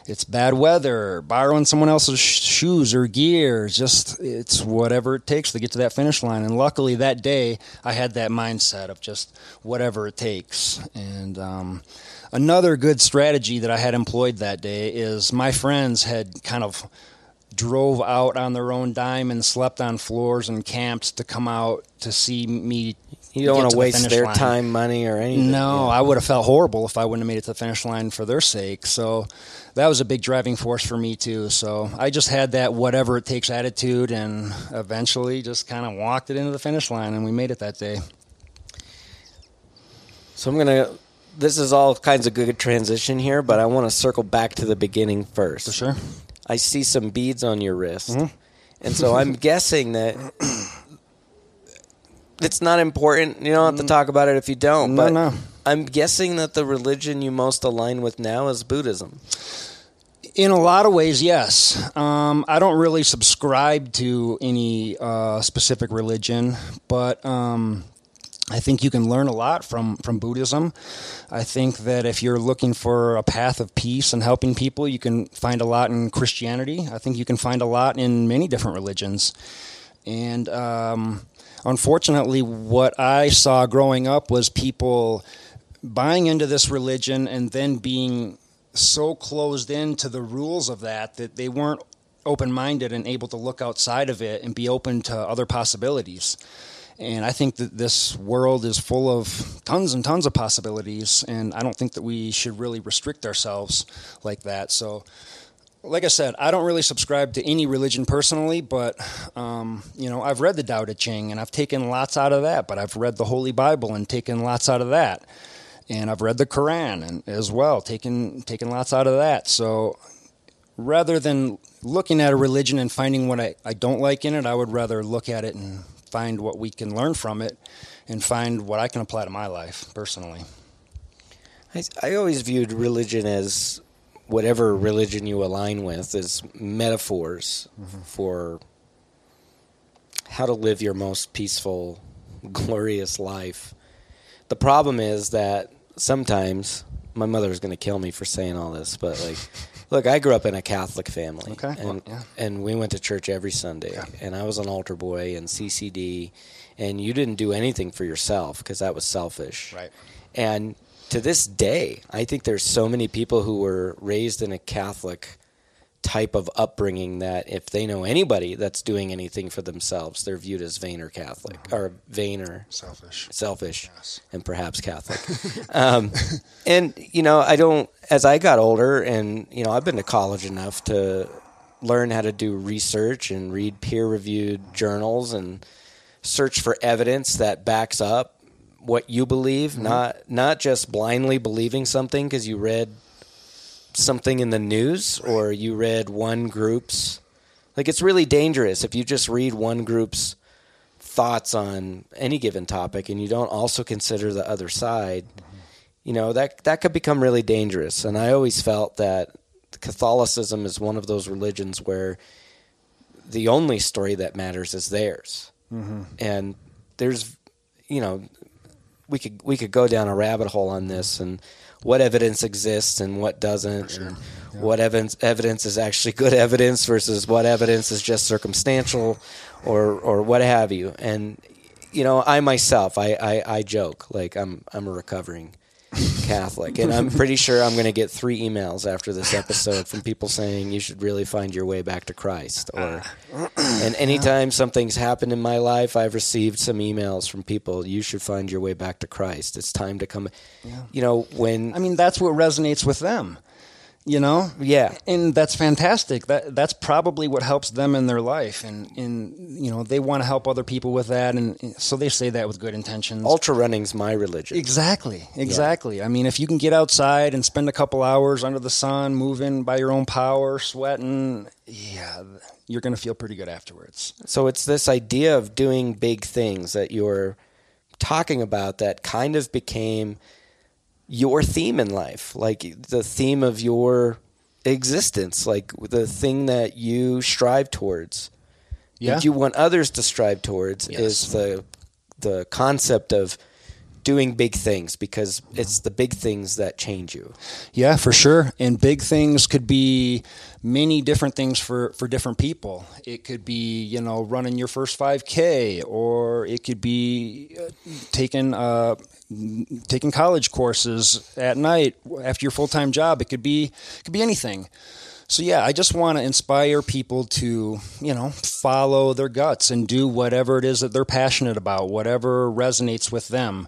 it's bad weather, borrowing someone else's sh- shoes or gear, just it's whatever it takes to get to that finish line. And luckily that day I had that mindset of just whatever it takes. And um, another good strategy that I had employed that day is my friends had kind of drove out on their own dime and slept on floors and camped to come out to see me. you don't want to to the waste their line. time, money, or anything. No. I would have felt horrible if I wouldn't have made it to the finish line for their sake. So that was a big driving force for me too. So I just had that whatever it takes attitude and eventually just kind of walked it into the finish line and we made it that day. So I'm gonna. This is all kinds of good transition here, but I want to circle back to the beginning first. For sure. I see some beads on your wrist, Mm-hmm. and so I'm guessing that it's not important. You don't have to talk about it if you don't. Mm. No, but no. I'm guessing that the religion you most align with now is Buddhism. In a lot of ways, yes. Um, I don't really subscribe to any uh, specific religion, but um, I think you can learn a lot from, from Buddhism. I think that if you're looking for a path of peace and helping people, you can find a lot in Christianity. I think you can find a lot in many different religions. And um, unfortunately, what I saw growing up was people buying into this religion and then being so closed in to the rules of that that they weren't open minded and able to look outside of it and be open to other possibilities. And I think that this world is full of tons and tons of possibilities, and I don't think that we should really restrict ourselves like that. So, like I said, I don't really subscribe to any religion personally, but um, you know, I've read the Tao Te Ching and I've taken lots out of that. But I've read the Holy Bible and taken lots out of that, and I've read the Quran and as well, taken taken lots out of that. So, rather than looking at a religion and finding what I, I don't like in it, I would rather look at it and find what we can learn from it, and find what I can apply to my life personally. I, I always viewed religion as whatever religion you align with as metaphors mm-hmm. for how to live your most peaceful, glorious life. The problem is that sometimes my mother's going to kill me for saying all this, but like, look, I grew up in a Catholic family, okay. and well, yeah. and we went to church every Sunday, yeah. and I was an altar boy and CCD, and you didn't do anything for yourself because that was selfish, right? And to this day, I think there's so many people who were raised in a Catholic type of upbringing that if they know anybody that's doing anything for themselves, they're viewed as vain or Catholic uh-huh. or vain or selfish, selfish, yes. and perhaps Catholic. um, and you know, I don't. As I got older, and you know, I've been to college enough to learn how to do research and read peer-reviewed journals and search for evidence that backs up what you believe, mm-hmm. not not just blindly believing something because you read something in the news right. or you read one group's like it's really dangerous if you just read one group's thoughts on any given topic and you don't also consider the other side mm-hmm. you know that that could become really dangerous and i always felt that catholicism is one of those religions where the only story that matters is theirs mm-hmm. and there's you know we could we could go down a rabbit hole on this and what evidence exists and what doesn't, sure. and yeah. what evidence evidence is actually good evidence versus what evidence is just circumstantial, or or what have you. And you know, I myself, I, I, I joke like I'm I'm a recovering Catholic, and I'm pretty sure I'm going to get three emails after this episode from people saying you should really find your way back to Christ. Or, ah. and anytime something's happened in my life, I've received some emails from people. You should find your way back to Christ. It's time to come. Yeah. You know when. I mean, that's what resonates with them you know? Yeah. And that's fantastic. That that's probably what helps them in their life. And and you know they want to help other people with that. And so they say that with good intentions. Ultra running's my religion. Exactly. Exactly. Yeah. i mean if you can get outside and spend a couple hours under the sun moving by your own power sweating yeah you're going to feel pretty good afterwards. So it's this idea of doing big things that you're talking about that kind of became your theme in life, like the theme of your existence, like the thing that you strive towards. Yeah. That you want others to strive towards yes. is the the concept of doing big things because it's the big things that change you. Yeah, for sure. And big things could be many different things for, for different people. It could be, you know, running your first 5K, or it could be uh, taking uh, taking college courses at night after your full time job. It could be it could be anything. So yeah, I just want to inspire people to, you know, follow their guts and do whatever it is that they're passionate about, whatever resonates with them.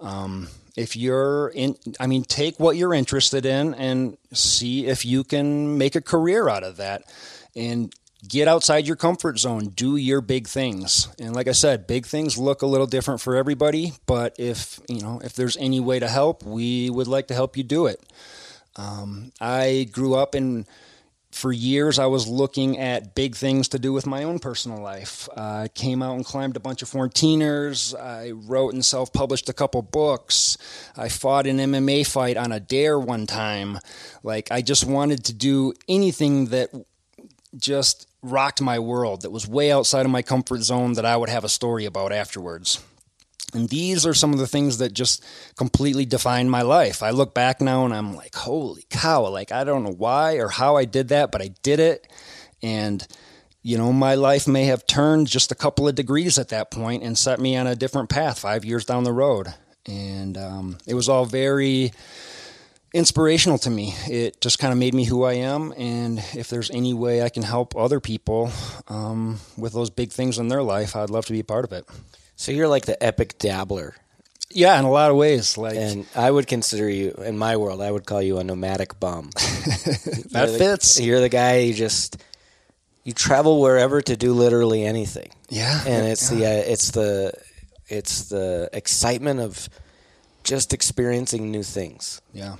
Um, if you're in, I mean, take what you're interested in and see if you can make a career out of that. And get outside your comfort zone do your big things and like i said big things look a little different for everybody but if you know if there's any way to help we would like to help you do it um, i grew up in for years i was looking at big things to do with my own personal life. I uh, came out and climbed a bunch of 14ers i wrote and self-published a couple books. I fought an mma fight on a dare one time. Like i just wanted to do anything that just rocked my world that was way outside of my comfort zone that I would have a story about afterwards. And these are some of the things that just completely defined my life. I look back now and I'm like, holy cow, like I don't know why or how I did that, but I did it. And, you know, my life may have turned just a couple of degrees at that point and set me on a different path five years down the road. And um, it was all very inspirational to me. It just kind of made me who I am. And if there's any way I can help other people um, with those big things in their life, I'd love to be a part of it. So you're like the epic dabbler. Yeah, in a lot of ways. Like, and I would consider you in my world. I would call you a nomadic bum. that you're fits. The, you're the guy. You just you travel wherever to do literally anything. Yeah, and it's yeah. the uh, it's the it's the excitement of just experiencing new things. Yeah.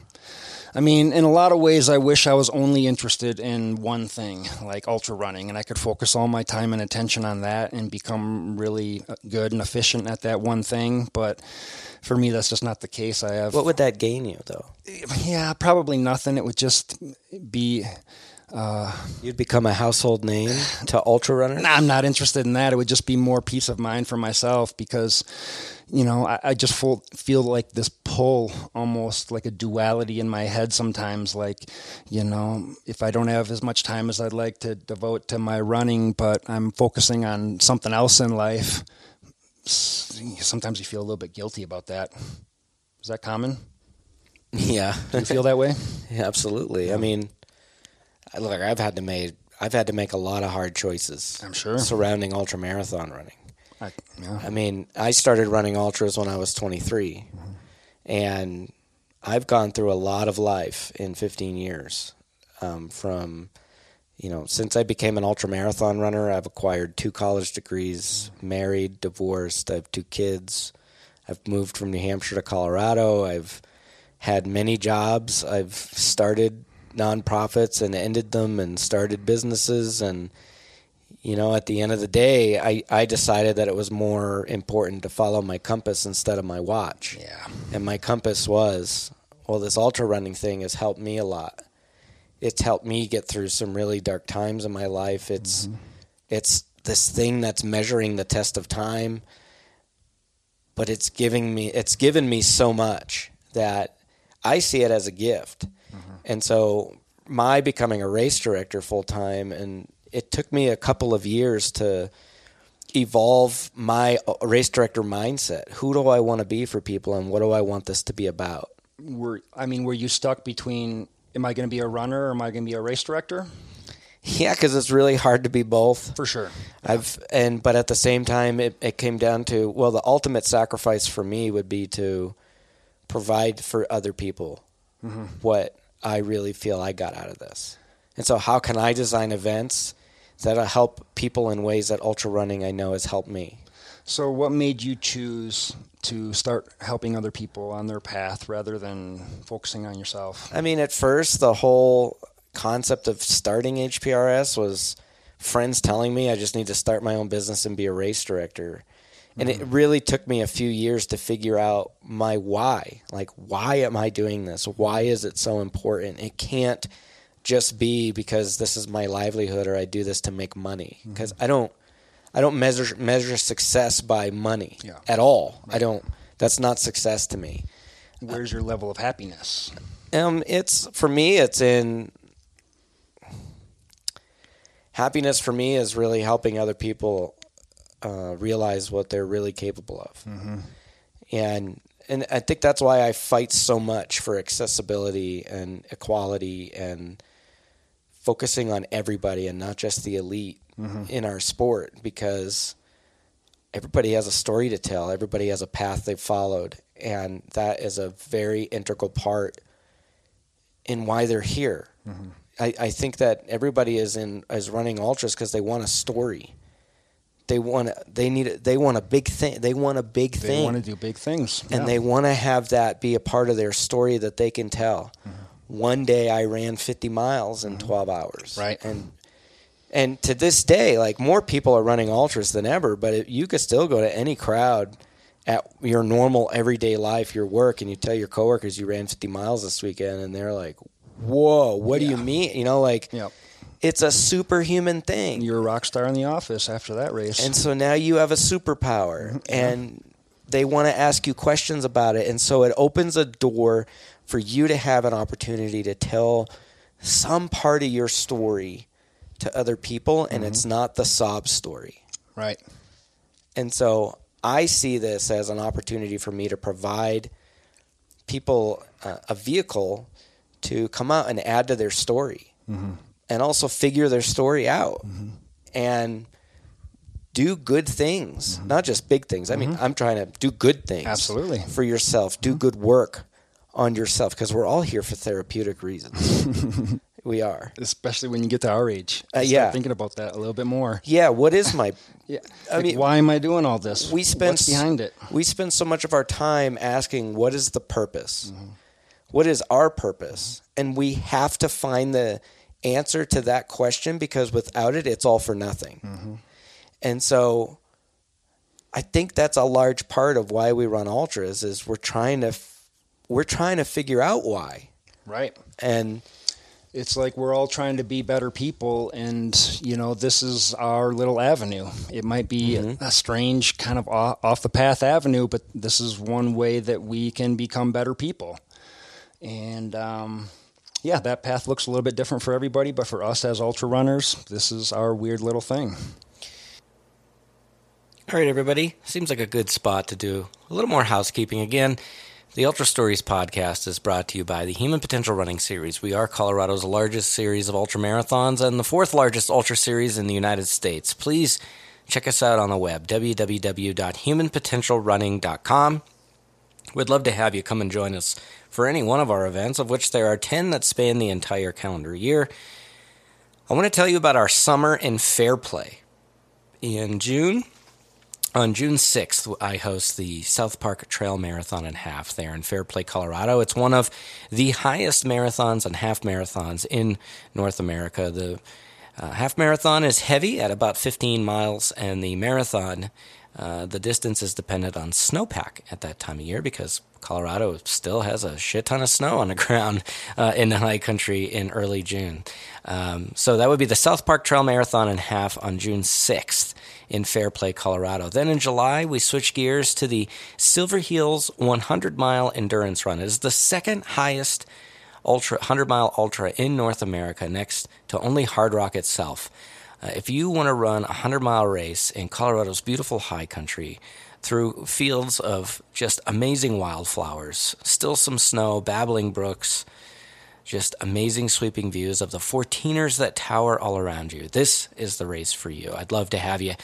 I mean, in a lot of ways, I wish I was only interested in one thing, like ultra running, and I could focus all my time and attention on that and become really uh, good and efficient at that one thing. But for me, that's just not the case. I have. What would that gain you, though? Yeah, probably nothing. It would just be. Uh, You'd become a household name to ultra runners. Nah, I'm not interested in that. It would just be more peace of mind for myself because, you know, I, I just feel, feel like this pull, almost like a duality in my head sometimes. Like, you know, if I don't have as much time as I'd like to devote to my running, but I'm focusing on something else in life, sometimes you feel a little bit guilty about that. Is that common? Yeah. Do you feel that way? yeah, absolutely. I mean, look, I've had to make I've had to make a lot of hard choices. I'm sure surrounding ultra marathon running. I, yeah. I mean, I started running ultras when I was 23, mm-hmm. and I've gone through a lot of life in 15 years. Um, from you know, since I became an ultra marathon runner, I've acquired two college degrees, married, divorced. I have two kids. I've moved from New Hampshire to Colorado. I've had many jobs. I've started nonprofits and ended them and started businesses and you know at the end of the day I, I decided that it was more important to follow my compass instead of my watch. Yeah. And my compass was well this ultra running thing has helped me a lot. It's helped me get through some really dark times in my life. It's mm-hmm. it's this thing that's measuring the test of time but it's giving me it's given me so much that I see it as a gift. And so my becoming a race director full time, and it took me a couple of years to evolve my uh, race director mindset. Who do I want to be for people, and what do I want this to be about? Were I mean, were you stuck between? Am I going to be a runner, or am I going to be a race director? Yeah, because it's really hard to be both. For sure. I've and but at the same time, it, it came down to well, the ultimate sacrifice for me would be to provide for other people mm-hmm. what I really feel I got out of this. And so, how can I design events that'll help people in ways that ultra running I know has helped me? So, what made you choose to start helping other people on their path rather than focusing on yourself? I mean, at first, the whole concept of starting HPRS was friends telling me I just need to start my own business and be a race director. And it mm-hmm. really took me a few years to figure out my why. Like, why am I doing this? Why is it so important? It can't just be because this is my livelihood or I do this to make money. Because mm-hmm. I don't, I don't measure measure success by money yeah. at all. Right. I don't. That's not success to me. Where's your level of happiness? Um, it's for me. It's in happiness. For me, is really helping other people uh, realize what they're really capable of. Mm-hmm. And and I think that's why I fight so much for accessibility and equality and focusing on everybody and not just the elite mm-hmm. in our sport because everybody has a story to tell. Everybody has a path they've followed, and that is a very integral part in why they're here. Mm-hmm. I, I think that everybody is in is running ultras because they want a story they want they need they want a big thing they want a big they thing they want to do big things and yeah. they want to have that be a part of their story that they can tell mm-hmm. One day i ran 50 miles in mm-hmm. 12 hours right and and to this day like more people are running ultras than ever but it, you could still go to any crowd at your normal everyday life your work and you tell your coworkers you ran 50 miles this weekend and they're like whoa what yeah. do you mean you know like yep it's a superhuman thing. You're a rock star in the office after that race. And so now you have a superpower mm-hmm. and they want to ask you questions about it. And so it opens a door for you to have an opportunity to tell some part of your story to other people and mm-hmm. it's not the sob story. Right. And so I see this as an opportunity for me to provide people uh, a vehicle to come out and add to their story. Mm-hmm and also figure their story out mm-hmm. and do good things, mm-hmm. not just big things. I mean, mm-hmm. I'm trying to do good things absolutely for yourself. Do mm-hmm. good work on yourself because we're all here for therapeutic reasons. We are. especially when you get to our age. Uh, yeah. thinking about that a little bit more. Yeah. What is my? Yeah, I Like, mean, why am I doing all this? we spend What's behind it. We spend so much of our time asking, "What is the purpose? What is our purpose?" And we have to find the answer to that question because without it, it's all for nothing. And so, I think that's a large part of why we run ultras is we're trying to we're trying to figure out why. Right. And It's like we're all trying to be better people, and you know, this is our little avenue. It might be Mm-hmm. a strange kind of off, off the path avenue, but this is one way that we can become better people. And um, yeah, that path looks a little bit different for everybody, but for us as ultra runners, this is our weird little thing. All right, everybody. Seems like a good spot to do a little more housekeeping. Again, the Ultra Stories podcast is brought to you by the Human Potential Running Series. We are Colorado's largest series of ultra marathons and the fourth largest ultra series in the United States. Please check us out on the web, www.humanpotentialrunning.com. We'd love to have you come and join us for any one of our events, of which there are 10 that span the entire calendar year. I want to tell you about our summer in Fairplay. In June, on June 6th, I host the South Park Trail Marathon and Half there in Fairplay, Colorado. It's one of the highest marathons and half marathons in North America. The uh, half marathon is heavy at about 15 miles, and the marathon, uh, the distance is dependent on snowpack at that time of year because Colorado still has a shit ton of snow on the ground uh, in the high country in early June. Um, so that would be the South Park Trail Marathon and Half on June 6th in Fairplay, Colorado. Then in July, we switch gears to the Silverheels 100 mile endurance run. It is the second highest ultra 100 mile ultra in North America, next to only Hardrock itself. Uh, if you want to run a 100 mile race in Colorado's beautiful high country through fields of just amazing wildflowers, still some snow, babbling brooks, just amazing sweeping views of the 14ers that tower all around you. This is the race for you. I'd love to have you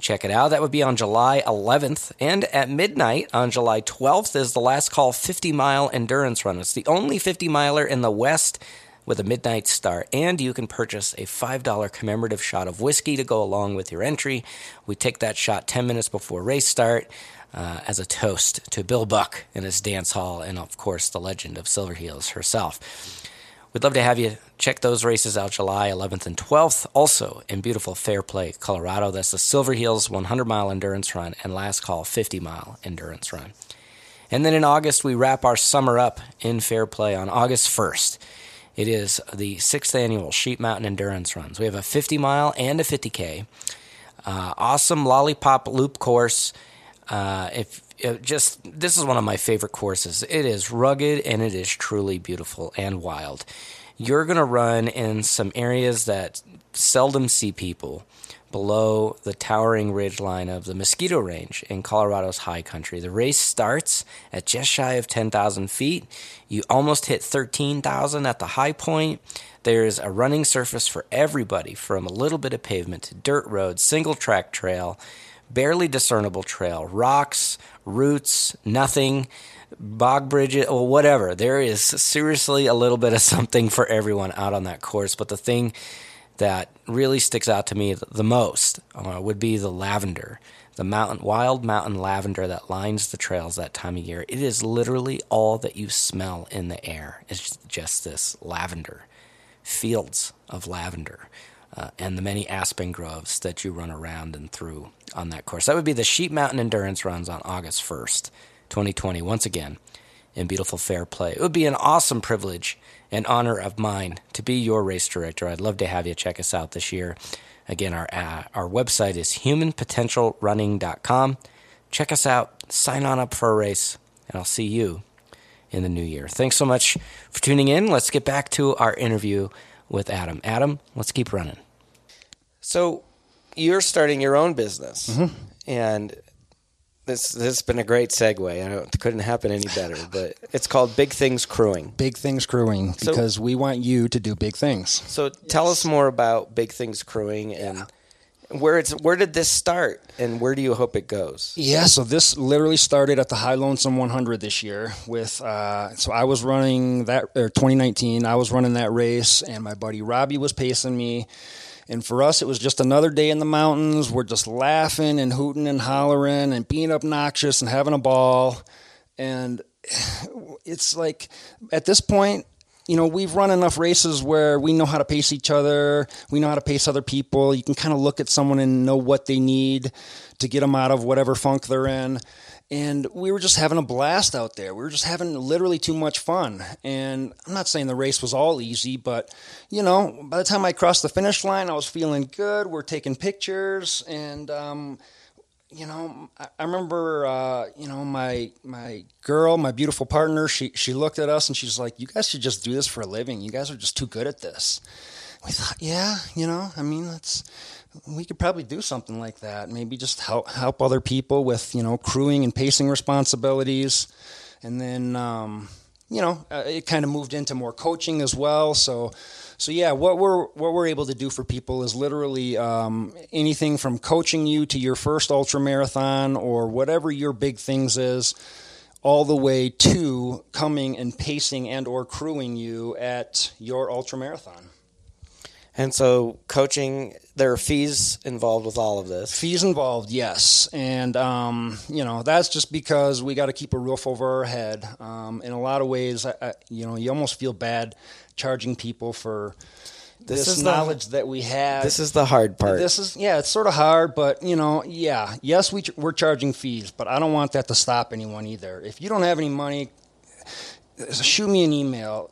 check it out. That would be on July 11th. And at midnight on July 12th is the last call 50 mile endurance run. It's the only 50 miler in the West with a midnight start. And you can purchase a $5 commemorative shot of whiskey to go along with your entry. We take that shot 10 minutes before race start. Uh, as a toast to Bill Buck and his dance hall, and of course, the legend of Silverheels herself. We'd love to have you check those races out July 11th and 12th. Also in beautiful Fairplay, Colorado. That's the Silverheels 100 mile endurance run and last call 50 mile endurance run. And then in August, we wrap our summer up in Fairplay on August 1st. It is the sixth annual Sheep Mountain Endurance Runs. We have a 50 mile and a 50K. Uh, awesome lollipop loop course. Uh, if uh, just this is one of my favorite courses. It is rugged and it is truly beautiful and wild. You're going to run in some areas that seldom see people below the towering ridge line of the Mosquito Range in Colorado's high country. The race starts at just shy of 10,000 feet. You almost hit 13,000 at the high point. There's a running surface for everybody from a little bit of pavement to dirt road, single track trail barely discernible trail, rocks, roots, nothing, bog bridges, or whatever. There is seriously a little bit of something for everyone out on that course. But the thing that really sticks out to me the most uh, would be the lavender, the mountain, wild mountain lavender that lines the trails that time of year. It is literally all that you smell in the air. It's just this lavender, fields of lavender uh, and the many aspen groves that you run around and through on that course. That would be the Sheep Mountain Endurance Runs on August 1st, 2020, once again in beautiful Fairplay. It would be an awesome privilege and honor of mine to be your race director. I'd love to have you check us out this year. Again, our uh, our website is humanpotentialrunning.com. Check us out, sign on up for a race, and I'll see you in the new year. Thanks so much for tuning in. Let's get back to our interview with Adam. Adam, let's keep running. So, you're starting your own business, and this this has been a great segue. I don't, couldn't happen any better. But it's called Big Things Crewing. Big things crewing So- because we want you to do big things. So, tell us more about Big Things Crewing and Where it's where did this start, and where do you hope it goes? Yeah, so this literally started at the High Lonesome 100 this year. With uh, so I was running that or 2019. I was running that race, and my buddy Robbie was pacing me. And for us, it was just another day in the mountains. We're just laughing and hooting and hollering and being obnoxious and having a ball. And it's like at this point, you know, we've run enough races where we know how to pace each other. We know how to pace other people. You can kind of look at someone and know what they need to get them out of whatever funk they're in. And we were just having a blast out there. We were just having literally too much fun. And I'm not saying the race was all easy, but, you know, by the time I crossed the finish line, I was feeling good. We're taking pictures and, um, you know, I remember, uh, you know, my my girl, my beautiful partner. She she looked at us and she's like, "You guys should just do this for a living. You guys are just too good at this." We thought, yeah, you know, I mean, that's we could probably do something like that. Maybe just help help other people with you know crewing and pacing responsibilities, and then um, you know, uh, it kind of moved into more coaching as well. So so yeah, what we're what we're able to do for people is literally um, anything from coaching you to your first ultra marathon or whatever your big things is, all the way to coming and pacing and or crewing you at your ultra marathon. And so, coaching, there are fees involved with all of this. Fees involved, yes. And, um, you know, that's just because we got to keep a roof over our head. Um, in a lot of ways, I, I, you know, you almost feel bad charging people for this, this knowledge the, that we have. This is the hard part. This is yeah, it's sort of hard, but you know, yeah, yes, we we're charging fees, but I don't want that to stop anyone either. If you don't have any money, shoot me an email.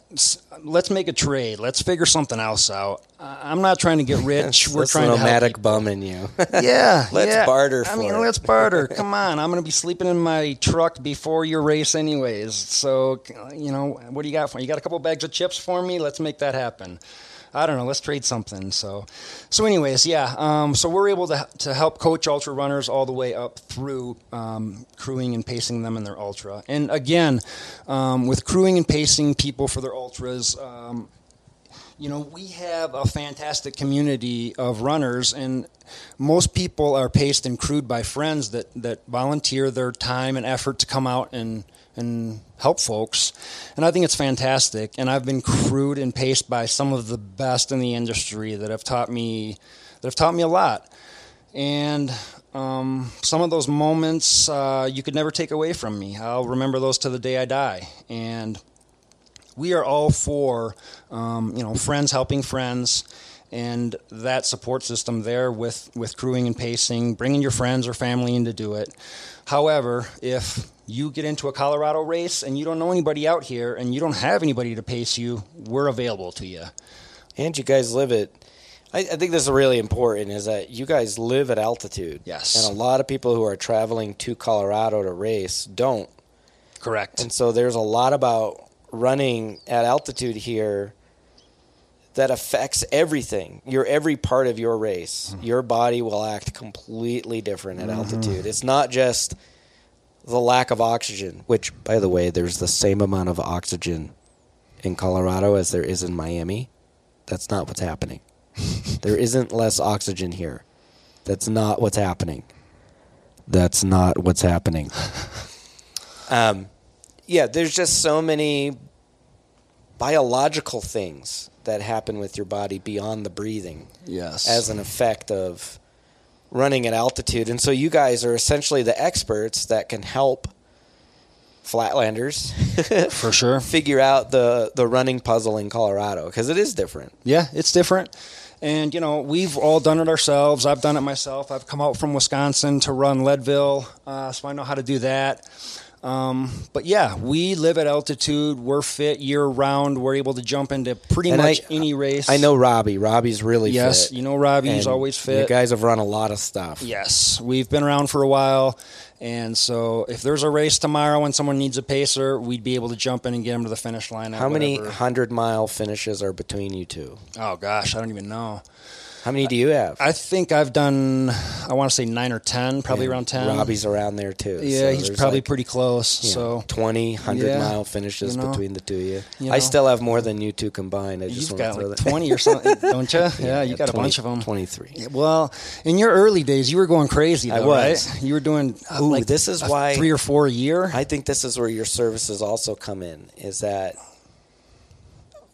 Let's make a trade. Let's figure something else out. I'm not trying to get rich. We're trying to nomadic bum in you. yeah, let's yeah. barter. I mean, it. let's barter. Come on, I'm going to be sleeping in my truck before your race, anyways. So, you know, what do you got for me? You got a couple bags of chips for me? Let's make that happen. I don't know. Let's trade something. So, so anyways, yeah. Um, so we're able to to help coach ultra runners all the way up through um, crewing and pacing them in their ultra. And again, um, with crewing and pacing people for their ultras. You know, we have a fantastic community of runners, and most people are paced and crewed by friends that, that volunteer their time and effort to come out and and help folks. And I think it's fantastic. And I've been crewed and paced by some of the best in the industry that have taught me that have taught me a lot. And um, some of those moments uh, you could never take away from me. I'll remember those to the day I die. And we are all for um, you know friends helping friends and that support system there with, with crewing and pacing, bringing your friends or family in to do it. However, if you get into a Colorado race and you don't know anybody out here and you don't have anybody to pace you, we're available to you. And you guys live at I, I think this is really important is that you guys live at altitude. Yes. And a lot of people who are traveling to Colorado to race don't. Correct. And so there's a lot about running at altitude here that affects everything. Your every part of your race. Mm-hmm. Your body will act completely different at mm-hmm. altitude. It's not just the lack of oxygen, which by the way, there's the same amount of oxygen in Colorado as there is in Miami. That's not what's happening. there isn't less oxygen here. That's not what's happening. That's not what's happening. um, yeah, there's just so many biological things that happen with your body beyond the breathing. Yes. As an effect of running at altitude. And so you guys are essentially the experts that can help flatlanders for sure figure out the the running puzzle in Colorado because it is different. Yeah, it's different. And you know, we've all done it ourselves. I've done it myself. I've come out from Wisconsin to run Leadville, uh, so I know how to do that. Um, but yeah, we live at altitude. We're fit year round. We're able to jump into pretty and much I, any race. I know Robbie. Robbie's really yes, fit. you know Robbie. He's always fit. You guys have run a lot of stuff. Yes, we've been around for a while. And so, if there's a race tomorrow and someone needs a pacer, we'd be able to jump in and get them to the finish line. How many hundred mile finishes are between you two? Oh gosh, I don't even know. How many do you have? I think I've done. I want to say nine or ten, probably And around ten. Robbie's around there too. Yeah, so he's probably like, pretty close. you know, so 20, 100 Yeah, mile finishes you know, between the two of you. you I still have more than you two combined. I just you've want got like twenty or something, don't you? Yeah, you got a bunch of them. 23. Well, in your early days, you were going crazy. I was. Right? You were doing uh, Ooh, like this is a why- three or four a year. I think this is where your services also come in. Is that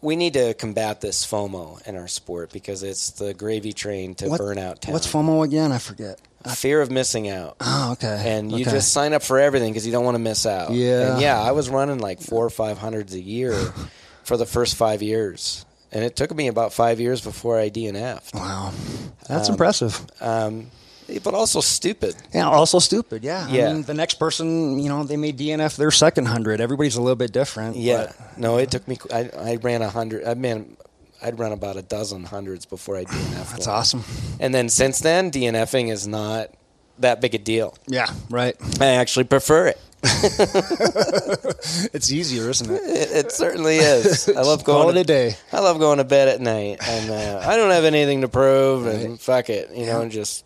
we need to combat this FOMO in our sport because it's the gravy train to What- burnout town. What's FOMO again? I forget. Fear of missing out. Oh, okay. and you Okay. just sign up for everything because you don't want to miss out. Yeah. and yeah, I was running like four or five hundreds a year for the first five years, and it took me about five years before I DNF'd. wow, that's Um, impressive. Um, but also stupid. Yeah, also stupid. Yeah. Yeah. I mean, the next person, you know, they may DNF their second hundred. Everybody's a little bit different. Yeah, but- no, it took me. I, I ran a hundred. I mean, I'd run about a dozen hundreds before I DNF'd. that's one. awesome. And then since then, DNFing is not that big a deal. Yeah. Right. I actually prefer it. It's easier, isn't it? It, it certainly is. I love going to a day. I love going to bed at night, and uh, I don't have anything to prove, and fuck it, you know, and just.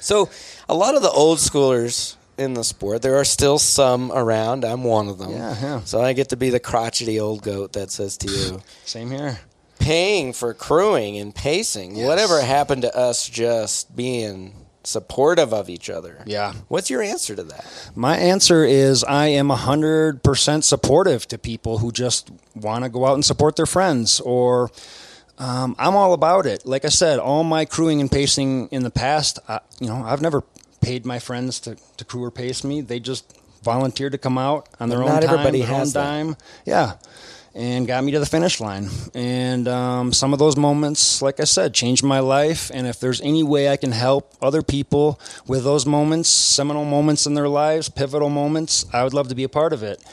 So, a lot of the old schoolers in the sport, there are still some around. I'm one of them. Yeah, yeah. So I get to be the crotchety old goat that says to you, Same here. paying for crewing and pacing. Yes. Whatever happened to us just being supportive of each other? Yeah. What's your answer to that? My answer is I am 100% supportive to people who just want to go out and support their friends or um, I'm all about it. Like I said, all my crewing and pacing in the past, I, you know, I've never paid my friends to, to crew or pace me. They just volunteered to come out on their own not time, everybody their has own dime. Yeah. And got me to the finish line. And um, some of those moments, like I said, changed my life. And if there's any way I can help other people with those moments, seminal moments in their lives, pivotal moments, I would love to be a part of it.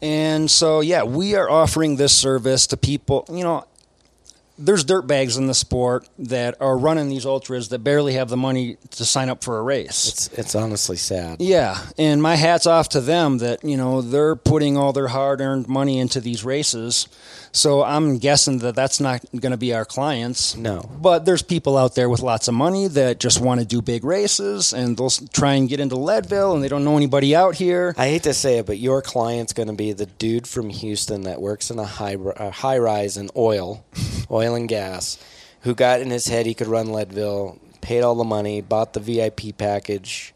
And so, yeah, we are offering this service to people. You know, there's dirtbags in the sport that are running these ultras that barely have the money to sign up for a race. It's it's honestly sad. Yeah, and my hat's off to them that you know they're putting all their hard-earned money into these races. So I'm guessing that that's not going to be our clients. No. but there's people out there with lots of money that just want to do big races, and they'll try and get into Leadville, and they don't know anybody out here. I hate to say it, but your client's going to be the dude from Houston that works in a high a high rise in oil, oil and gas, who got in his head he could run Leadville, paid all the money, bought the VIP package,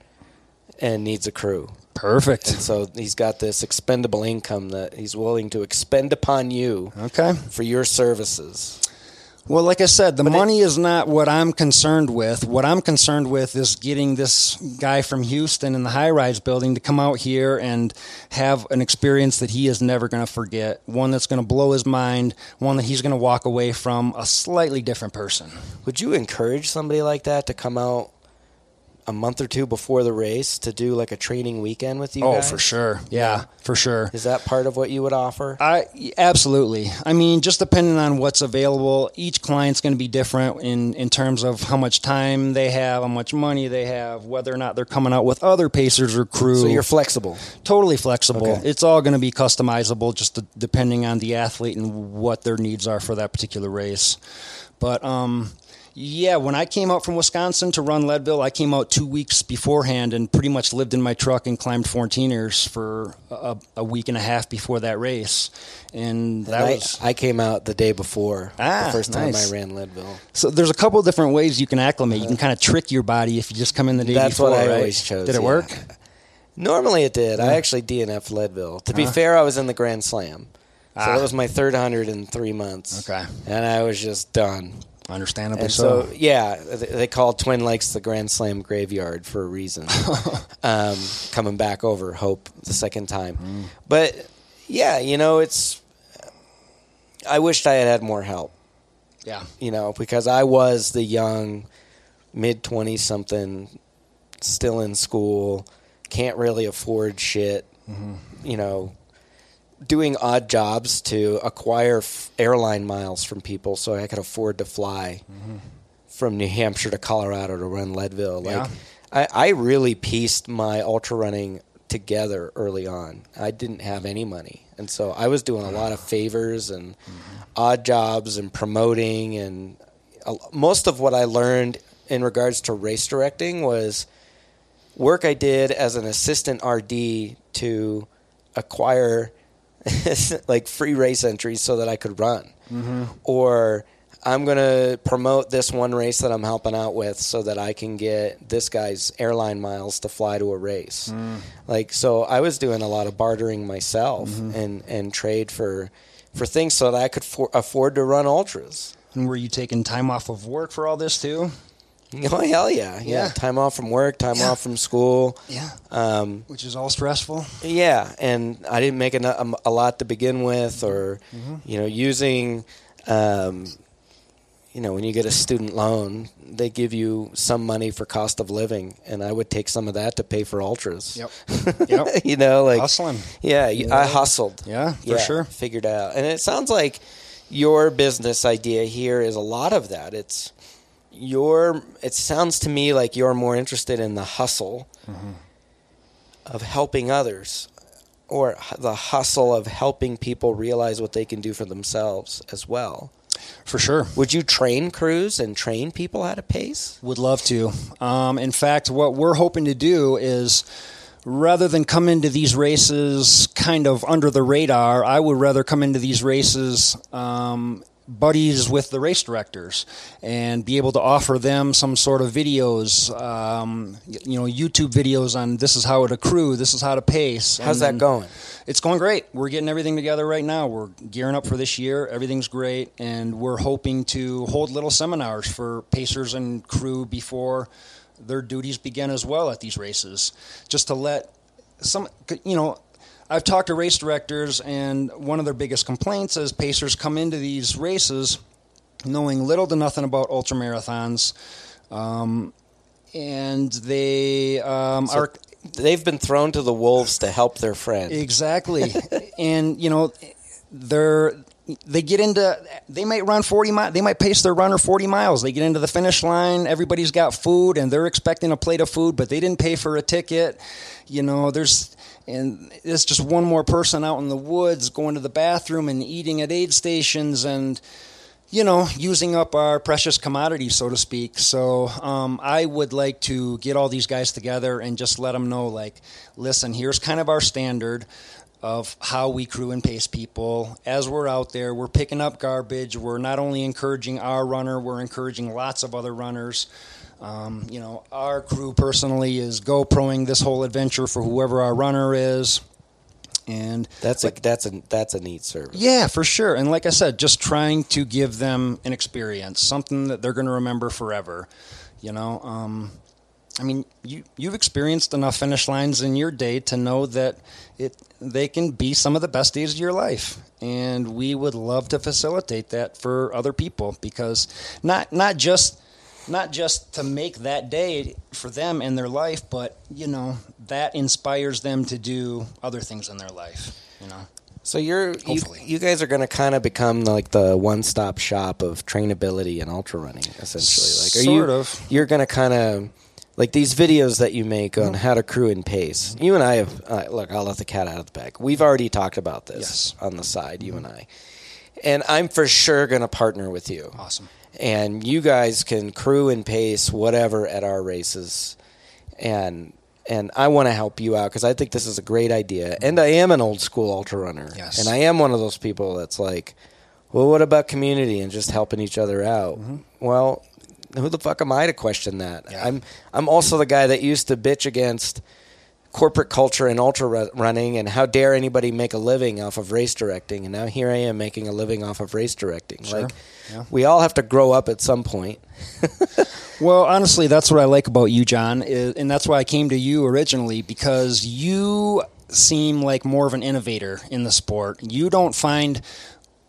and needs a crew. Perfect. And so he's got this expendable income that he's willing to expend upon you Okay. for your services. Well, like I said, the But money is not what I'm concerned with. What I'm concerned with is getting this guy from Houston in the high rise building to come out here and have an experience that he is never going to forget. One that's going to blow his mind, one that he's going to walk away from a slightly different person. Would you encourage somebody like that to come out a month or two before the race to do like a training weekend with you oh, guys? for sure. Yeah, for sure. Is that part of what you would offer? I absolutely. I mean, just depending on what's available, each client's going to be different in in terms of how much time they have, how much money they have, whether or not they're coming out with other pacers or crew. So you're flexible. totally flexible. Okay. It's all going to be customizable, just to, depending on the athlete and what their needs are for that particular race. But um, yeah, when I came out from Wisconsin to run Leadville, I came out two weeks beforehand and pretty much lived in my truck and climbed 14ers for a, a week and a half before that race, and that I, was I came out the day before Ah, the first time nice. I ran Leadville. so. There's a couple different ways you can acclimate. You can kind of trick your body if you just come in the day That's before. what I right? always chose. Did it yeah. work? Normally it did. I actually DNF Leadville. To be fair, I was in the Grand Slam. So Ah. that was my third hundred in three months. Okay. And I was just done. Understandably And so. so, yeah, they call Twin Lakes the Grand Slam graveyard for a reason. um, coming back over Hope the second time, Mm. but yeah, you know, it's. I wished I had had more help. yeah. You know, because I was the young, mid twenty something, still in school, can't really afford shit. You know, doing odd jobs to acquire f- airline miles from people so I could afford to fly mm-hmm. from New Hampshire to Colorado to run Leadville. Like, Yeah. I, I really pieced my ultra running together early on. I didn't have any money. And so I was doing a lot of favors and mm-hmm. odd jobs and promoting and a- most of what I learned in regards to race directing was work I did as an assistant RD to acquire like free race entries so that I could run, or I'm going to promote this one race that I'm helping out with so that I can get this guy's airline miles to fly to a race. Mm. Like so I was doing a lot of bartering myself mm-hmm. and and trade for for things so that I could for, afford to run ultras. And were you taking time off of work for all this too? Oh hell yeah. yeah, Yeah. Time off from work, time Yeah. off from school. Yeah. Um, Which is all stressful. yeah, and I didn't make a, a lot to begin with, or you know, using, um, you know, when you get a student loan, they give you some money for cost of living, and I would take some of that to pay for ultras. Yep. Yep. you know, like Hustling. Yeah, you- I hustled. Yeah, for sure. Figured out, and it sounds like your business idea here is a lot of that. It's your. It sounds to me like you're more interested in the hustle Mm-hmm. of helping others, or the hustle of helping people realize what they can do for themselves as well. For sure. Would you train crews and train people how to pace? Would love to. Um, in fact, what we're hoping to do is rather than come into these races kind of under the radar, I would rather come into these races um, buddies with the race directors and be able to offer them some sort of videos, um, you know, YouTube videos on this is how to accrue, this is how to pace. How's that going? It's going great. We're getting everything together right now. We're gearing up for this year. Everything's great, and we're hoping to hold little seminars for pacers and crew before their duties begin as well at these races, just to let some, you know. I've talked to race directors, and one of their biggest complaints is pacers come into these races knowing little to nothing about ultra marathons, um, and they um, So are they've been thrown to the wolves to help their friend. Exactly. and you know, they're they get into they might run 40 miles they might pace their runner 40 miles they get into the finish line everybody's got food and they're expecting a plate of food but they didn't pay for a ticket you know there's and it's just one more person out in the woods going to the bathroom and eating at aid stations and you know, using up our precious commodity, so to speak. So um, I would like to get all these guys together and just let them know, like, listen, here's kind of our standard of how we crew and pace people. As we're out there, we're picking up garbage. We're not only encouraging our runner, we're encouraging lots of other runners. Um, you know, our crew personally is GoProing this whole adventure for whoever our runner is. And That's a that's a that's a neat service. yeah, for sure. And like I said, just trying to give them an experience, something that they're going to remember forever. You know, um, I mean, you you've experienced enough finish lines in your day to know that it they can be some of the best days of your life, and we would love to facilitate that for other people because not not just not just to make that day for them in their life, but you know that inspires them to do other things in their life. You know. So you're you, you guys are going to kind of become like the one-stop shop of trainability and ultra running, essentially. Like, are Sort you, of. You're going to kind of like these videos that you make on how to crew and pace. You and I have uh, look. I'll let the cat out of the bag. We've already talked about this Yes. on the side, you and I, and I'm for sure going to partner with you. Awesome. And you guys can crew and pace whatever at our races and and I want to help you out because I think this is a great idea. And I am an old school ultra runner, Yes. and I am one of those people that's like, well, what about community and just helping each other out? Mm-hmm. Well, who the fuck am I to question that? Yeah. I'm I'm also the guy that used to bitch against corporate culture and ultra running and how dare anybody make a living off of race directing and now here I am making a living off of race directing. Sure. Like Yeah. we all have to grow up at some point. Well, honestly, that's what I like about you, John, and that's why I came to you originally because you seem like more of an innovator in the sport. You don't find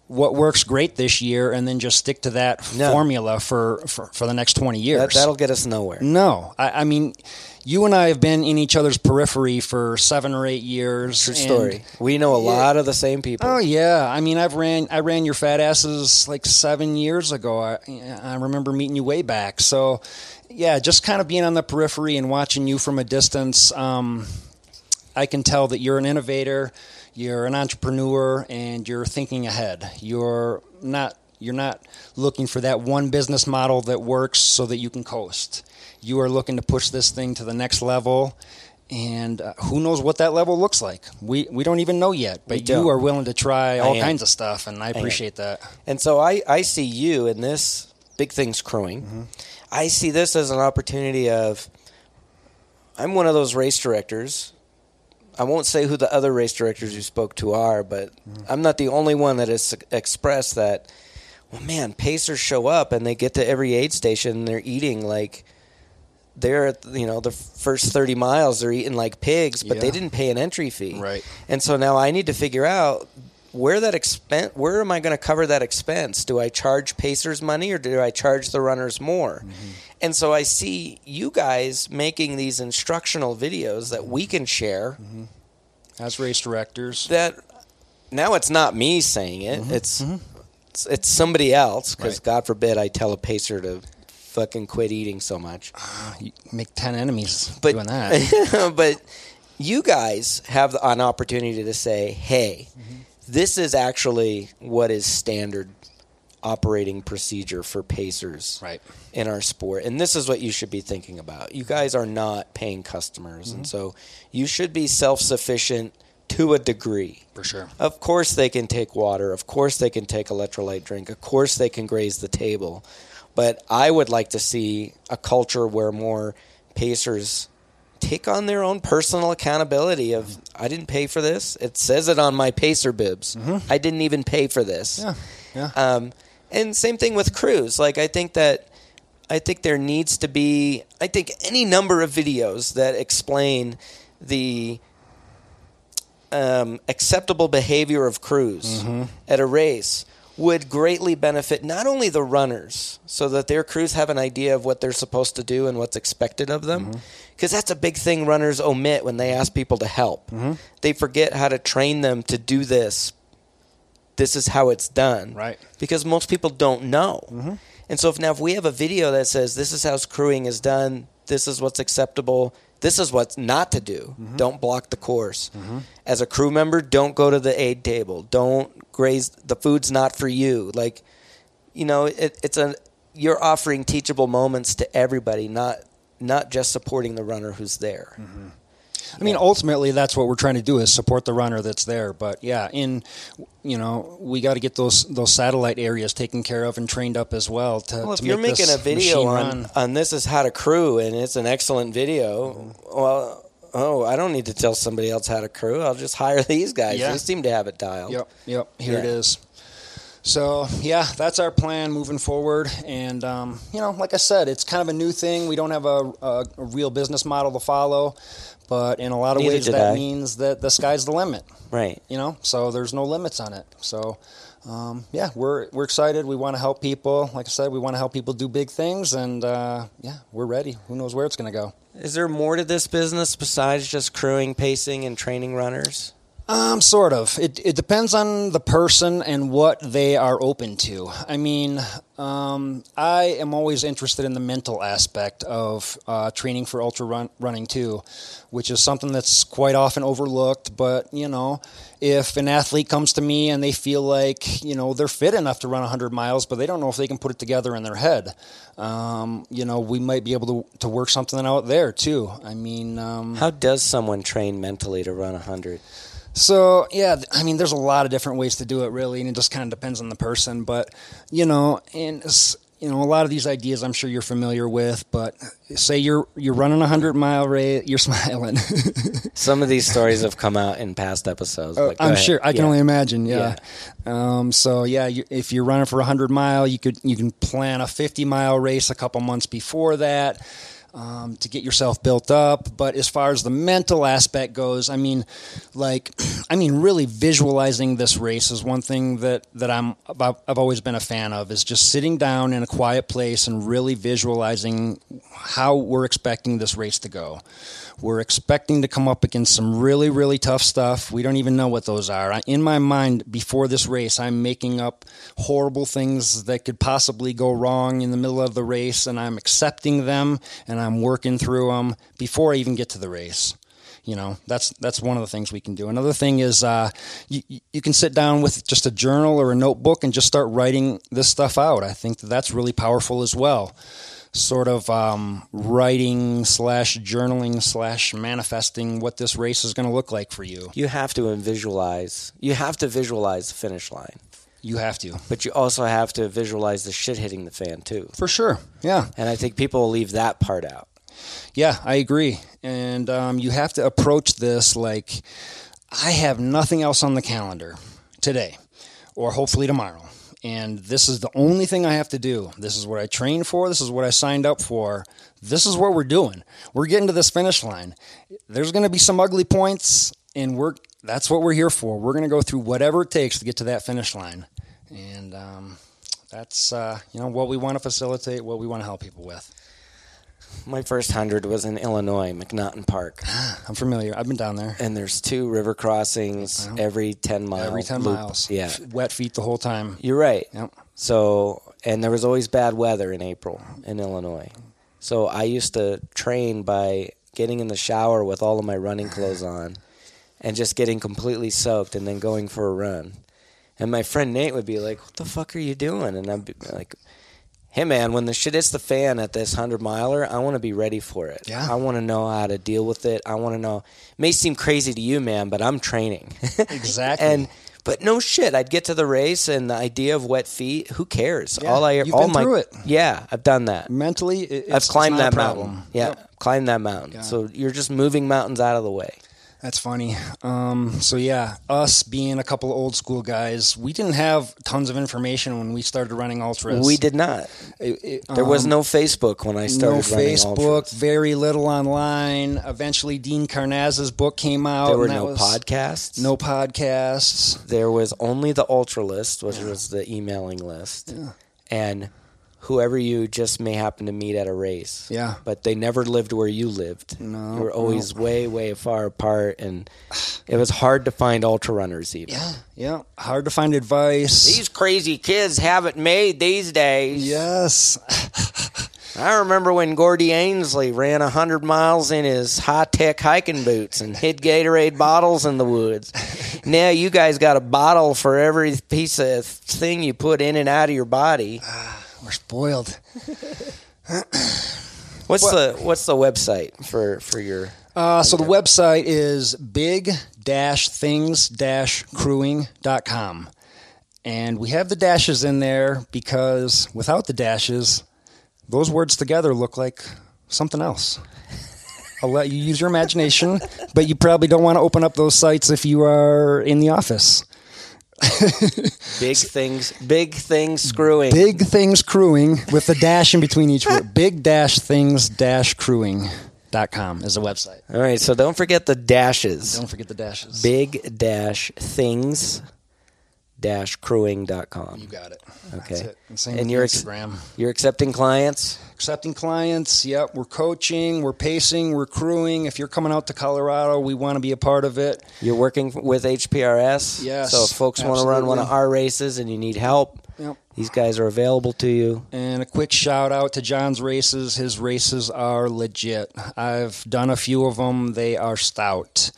what works great this year and then just stick to that No. formula for, for, for the next 20 years. That, that'll get us nowhere. no, I, I mean, you and I have been in each other's periphery for seven or eight years. True story. We know a Yeah. lot of the same people. Oh yeah, I mean I've ran I ran your fat asses like seven years ago. I, I remember meeting you way back. So yeah, just kind of being on the periphery and watching you from a distance, um, I can tell that you're an innovator, you're an entrepreneur, and you're thinking ahead. You're not you're not looking for that one business model that works so that you can coast. You are looking to push this thing to the next level and uh, who knows what that level looks like. We we don't even know yet, but you are willing to try all kinds of stuff and I appreciate that. And so I, I see you in this big things crewing. Mm-hmm. I see this as an opportunity of I'm one of those race directors. I won't say who the other race directors you spoke to are, but Mm-hmm. I'm not the only one that has expressed that. Well, man, pacers show up and they get to every aid station and they're eating like they're at you know the first 30 miles they're eating like pigs but they didn't pay an entry fee. Right. and so now i need to figure out where that expense where am i going to cover that expense? Do i charge pacers money or do i charge the runners more? Mm-hmm. And so i see you guys making these instructional videos that we can share. Mm-hmm. As race directors, that now it's not me saying it mm-hmm. it's, it's it's somebody else because Right. god forbid i tell a pacer to fucking quit eating so much ah, you make 10 enemies but doing that. but you guys have an opportunity to say, "Hey, mm-hmm. this is actually what is standard operating procedure for pacers Right. in our sport, and this is what you should be thinking about. You guys are not paying customers, and mm-hmm. so you should be self-sufficient to a degree." For sure. Of course, they can take water. Of course, they can take electrolyte drink. Of course, they can graze the table. But I would like to see a culture where more pacers take on their own personal accountability of I didn't pay for this. It says it on my pacer bibs. I didn't even pay for this. Yeah. Yeah. Um, and same thing with crews. Like I think that I think there needs to be I think any number of videos that explain the um, acceptable behavior of crews at a race would greatly benefit not only the runners so that their crews have an idea of what they're supposed to do and what's expected of them mm-hmm. because that's a big thing runners omit when they ask people to help. Mm-hmm. They forget how to train them to do this. This is how it's done. Right. because most people don't know. Mm-hmm. And so if now if we have a video that says this is how crewing is done. This is what's acceptable this is what's not to do. Mm-hmm. Don't block the course. Mm-hmm. As a crew member don't go to the aid table. Don't graze the food's not for you. Like you know it, it's a you're offering teachable moments to everybody not not just supporting the runner who's there mm-hmm. I mean, ultimately, that's what we're trying to do is support the runner that's there. But yeah, in you know, we got to get those those satellite areas taken care of and trained up as well. To, Well, if to you're making a video on, run. on this is how to crew and it's an excellent video, well, oh, I don't need to tell somebody else how to crew. I'll just hire these guys. Yeah. They seem to have it dialed. Yep, yep. Here it Yeah. is. So yeah, that's our plan moving forward. And um, you know, like I said, it's kind of a new thing. We don't have a, a, a real business model to follow, but in a lot of Neither ways, that I. means that the sky's the limit. Right. You know, so there's no limits on it. So. Um, yeah, we're we're excited. We want to help people. Like I said, we want to help people do big things, and uh, yeah, we're ready. Who knows where it's going to go? Is there more to this business besides just crewing, pacing, and training runners? Um, sort of. It it depends on the person and what they are open to. I mean, um, I am always interested in the mental aspect of uh, training for ultra run, running too, which is something that's quite often overlooked. But you know, if an athlete comes to me and they feel like you know they're fit enough to run 100 miles, but they don't know if they can put it together in their head, um, you know, we might be able to to work something out there too. I mean, um, How does someone train mentally to run 100? So yeah, I mean, there's a lot of different ways to do it, really, and it just kind of depends on the person. But you know, and you know, a lot of these ideas, I'm sure you're familiar with. But say you're you're running a hundred mile race, you're smiling. Some of these stories have come out in past episodes. but I'm ahead. sure I can Yeah. only imagine. Yeah. Um, so yeah, you, if you're running for a hundred mile, you could you can plan a 50 mile race a couple months before that. Um, to get yourself built up, but as far as the mental aspect goes, I mean, like, I mean, really visualizing this race is one thing that that I'm I've always been a fan of. Is just sitting down in a quiet place and really visualizing how we're expecting this race to go. We're expecting to come up against some really, really tough stuff. We don't even know what those are. In my mind, before this race, I'm making up horrible things that could possibly go wrong in the middle of the race, and I'm accepting them and I'm working through them before I even get to the race. you know that's that's one of the things we can do. Another thing is uh, you you can sit down with just a journal or a notebook and just start writing this stuff out. I think that that's really powerful as well. Sort of um, writing slash journaling slash manifesting what this race is going to look like for you. You have to visualize. You have to visualize the finish line, You have to, but you also have to visualize the shit hitting the fan too. for sure. Yeah, And I think people will leave that part out. Yeah, I agree. And um, you have to approach this like I have nothing else on the calendar today or hopefully tomorrow. And this is the only thing I have to do. This is what I trained for. This is what I signed up for. This is what we're doing. We're getting to this finish line. There's going to be some ugly points, and we're that's what we're here for. We're going to go through whatever it takes to get to that finish line. And um, that's uh, you know what we want to facilitate, what we want to help people with. My first hundred was in Illinois, McNaughton Park, I'm familiar. I've been down there. and there's two river crossings every ten miles. every 10 miles. Yeah, Wet feet the whole time. you're right. Yep. So, and there was always bad weather in April in Illinois. So I used to train by getting in the shower with all of my running clothes on and just getting completely soaked and then going for a run. And my friend Nate would be like, What the fuck are you doing? And I'd be like, Hey man, when the shit hits the fan at this 100 miler, I want to be ready for it. Yeah. I want to know how to deal with it. I want to know. It may seem crazy to you, man, but I'm training. Exactly. and but no shit, I'd get to the race and the idea of wet feet, who cares? Yeah, all I you've all been my through it. Yeah, I've done that. Mentally, it's, I've climbed that mountain. Yeah, Yep. climbed that mountain. So you're just moving mountains out of the way. That's funny. Um, so yeah, us being a couple of old school guys, we didn't have tons of information when we started running ultras. We did not. It- it- There was um, no Facebook when I started running No Facebook, ultras. very little online. Eventually, Dean Karnazes' book came out. There were no was- podcasts. No podcasts. There was only the ultra list, which was the emailing list, and whoever you just may happen to meet at a race. Yeah. But they never lived where you lived. No, You were always way, way far apart, and it was hard to find ultra runners even. Yeah, yeah. Hard to find advice. These crazy kids have it made these days. yes. I remember when Gordy Ainsleigh ran 100 miles in his high tech hiking boots and hid Gatorade bottles in the woods. Now you guys got a bottle for every piece of thing you put in and out of your body. Ah. We're spoiled. What's the what's the website for for your Uh, so the website is big-things-crewing.com. And we have the dashes in there because without the dashes, those words together look like something else. I'll let you use your imagination, but you probably don't want to open up those sites if you are in the office. big things big things screwing? Big things crewing with the dash in between each word. Big dash things dash crewing.com is the website. All right, so don't forget the dashes. Don't forget the dashes. Big dash things dash crewing.com. You got it. Okay. That's it. And same And you're ex- You're accepting clients? Accepting clients. Yep, we're coaching, we're pacing, we're crewing. If you're coming out to Colorado, we want to be a part of it. You're working with HPRS. Yes, So if folks want to run one of our races and you need help, Yep. these guys are available to you. And a quick shout out to John's races. His races are legit. I've done a few of them. They are stout.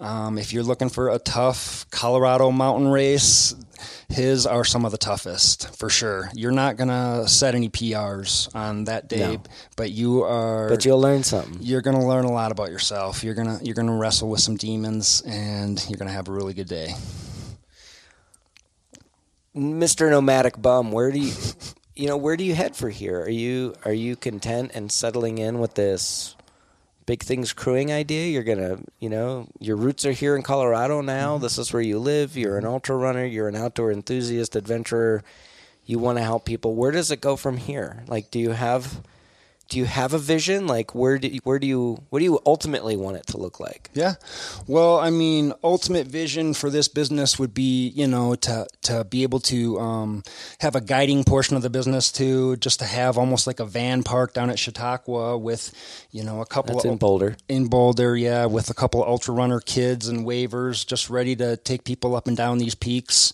Um, if you're looking for a tough Colorado mountain race, his are some of the toughest for sure. You're not gonna set any PRs on that day, No. but you are. But you'll learn something. you're gonna learn a lot about yourself. You're gonna you're gonna wrestle with some demons, and you're gonna have a really good day. Mr. Nomadic Bum, where do you you know, where do you head for here? Are you are you content and settling in with this big things crewing idea? You're gonna you know, your roots are here in Colorado now. Mm-hmm. This is where you live. You're an mm-hmm. ultra runner, you're an outdoor enthusiast, adventurer. You want to help people. Where does it go from here? Like do you have do you have a vision? Like where do you, where do you what do you ultimately want it to look like? Yeah. Well, I mean, ultimate vision for this business would be, you know, to to be able to um, have a guiding portion of the business to just to have almost like a van park down at Chautauqua with, you know, a couple That's of in Boulder. in Boulder, yeah, with a couple of ultra runner kids and waivers, just ready to take people up and down these peaks.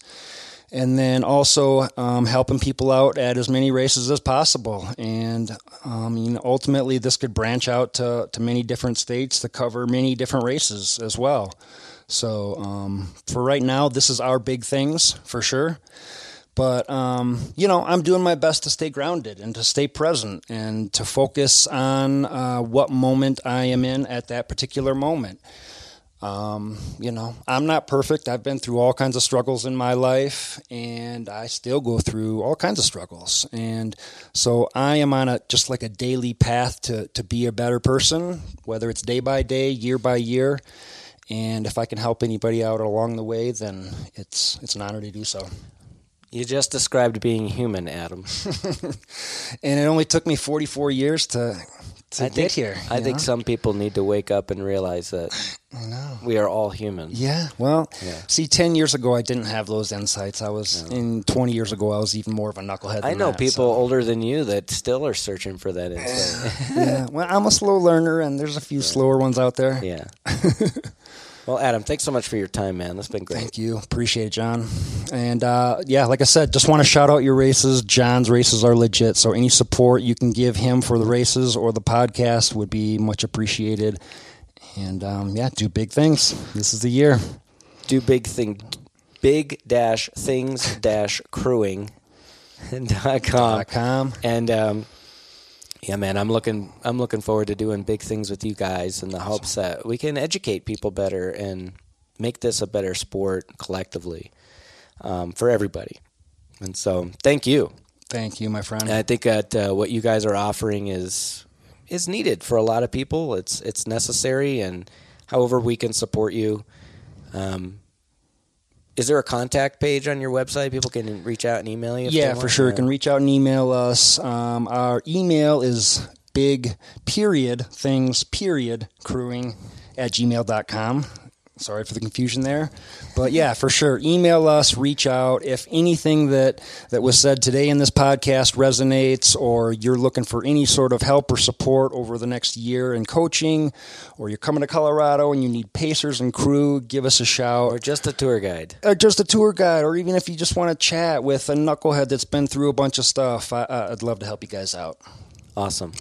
And then also um, helping people out at as many races as possible. And um, you know, ultimately, this could branch out to, to many different states to cover many different races as well. So um, for right now, this is our big things for sure. But um, you know, I'm doing my best to stay grounded and to stay present and to focus on uh, what moment I am in at that particular moment. Um, you know, I'm not perfect. I've been through all kinds of struggles in my life, and I still go through all kinds of struggles. And so I am on a just like a daily path to to be a better person, whether it's day by day, year by year. And if I can help anybody out along the way, then it's it's an honor to do so. You just described being human, Adam. and it only took me 44 years to to I get think, here. I you think some people need to wake up and realize that we are all human. Yeah. Well, Yeah. see, 10 years ago, I didn't have those insights. I was, in 20 years ago, I was even more of a knucklehead. I know that, people so- older than you that still are searching for that insight. yeah. Well, I'm a slow learner, and there's a few slower ones out there. yeah. well, Adam, thanks so much for your time, man. That's been great. Thank you. Appreciate it, John. And uh, yeah, like I said, just want to shout out your races. John's races are legit. So any support you can give him for the races or the podcast would be much appreciated. And um, yeah, do big things. This is the year. Do big thing, big dash things dash crewing dot com. Dot com. And um, yeah, man, I'm looking I'm looking forward to doing big things with you guys in the hopes that we can educate people better and make this a better sport collectively um, for everybody. And so, thank you. Thank you, my friend. And I think that uh, what you guys are offering is is needed for a lot of people. It's it's necessary, and however we can support you. Um, is there a contact page on your website? People can reach out and email you. if they Yeah, for sure. Or- You can reach out and email us. Um, our email is big period things period crewing at gmail.com. Sorry for the confusion there. But yeah, for sure. Email us, reach out. If anything that, that was said today in this podcast resonates, or you're looking for any sort of help or support over the next year in coaching, or you're coming to Colorado and you need pacers and crew, give us a shout or just a tour guide. or just a tour guide, or even if you just want to chat with a knucklehead that's been through a bunch of stuff, I, I'd love to help you guys out. Awesome.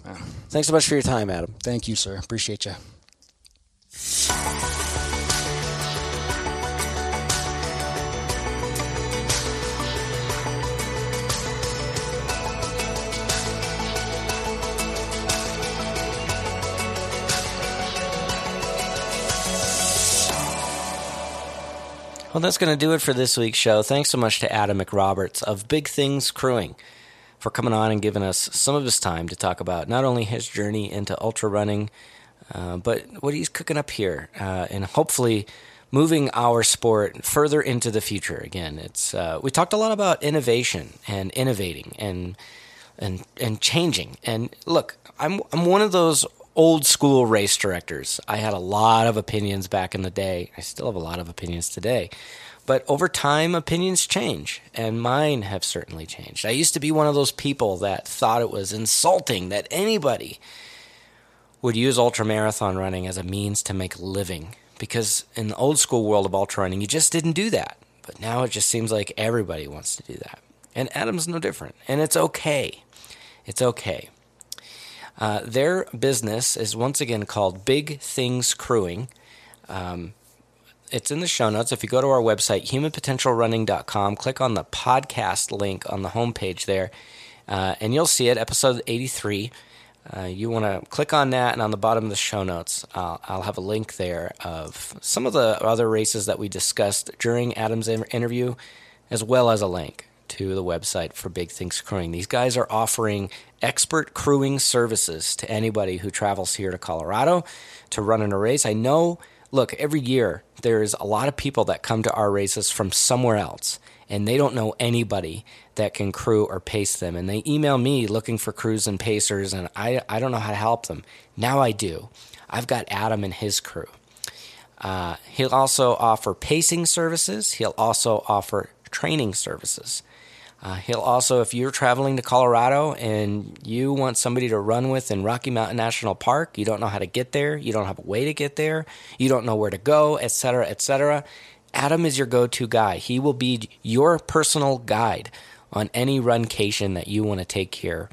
Thanks so much for your time, Adam. Thank you, sir. Appreciate you. Well, that's going to do it for this week's show. Thanks so much to Adam McRoberts of Big Things Crewing for coming on and giving us some of his time to talk about not only his journey into ultra running, uh, but what he's cooking up here, uh, and hopefully moving our sport further into the future. Again, it's uh, we talked a lot about innovation and innovating and and and changing. And look, I'm I'm one of those old school race directors. I had a lot of opinions back in the day. I still have a lot of opinions today. But over time, opinions change, and mine have certainly changed. I used to be one of those people that thought it was insulting that anybody would use ultramarathon running as a means to make a living. Because in the old school world of ultra running, you just didn't do that. But now it just seems like everybody wants to do that. And Adam's no different. And it's okay. It's okay. Uh, their business is once again called Big Things Crewing. Um, it's in the show notes. If you go to our website, humanpotentialrunning.com, click on the podcast link on the homepage there, uh, and you'll see it, episode 83. Uh, you want to click on that, and on the bottom of the show notes, uh, I'll have a link there of some of the other races that we discussed during Adam's interview, as well as a link to the website for Big Things Crewing. These guys are offering expert crewing services to anybody who travels here to Colorado to run in a race. I know, look, every year there's a lot of people that come to our races from somewhere else and they don't know anybody that can crew or pace them. And they email me looking for crews and pacers, and I, I don't know how to help them. Now I do. I've got Adam and his crew. Uh, he'll also offer pacing services. He'll also offer training services. Uh, he'll also, if you're traveling to Colorado and you want somebody to run with in Rocky Mountain National Park, you don't know how to get there, you don't have a way to get there, you don't know where to go, etc., etc., Adam is your go to guy. He will be your personal guide on any runcation that you want to take here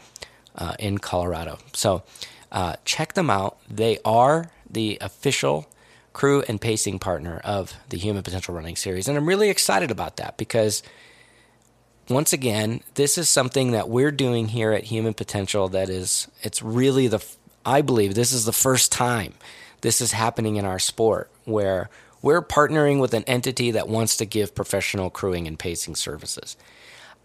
uh, in Colorado. So uh, check them out. They are the official crew and pacing partner of the Human Potential Running Series. And I'm really excited about that because, once again, this is something that we're doing here at Human Potential that is, it's really the, I believe this is the first time this is happening in our sport where we're partnering with an entity that wants to give professional crewing and pacing services.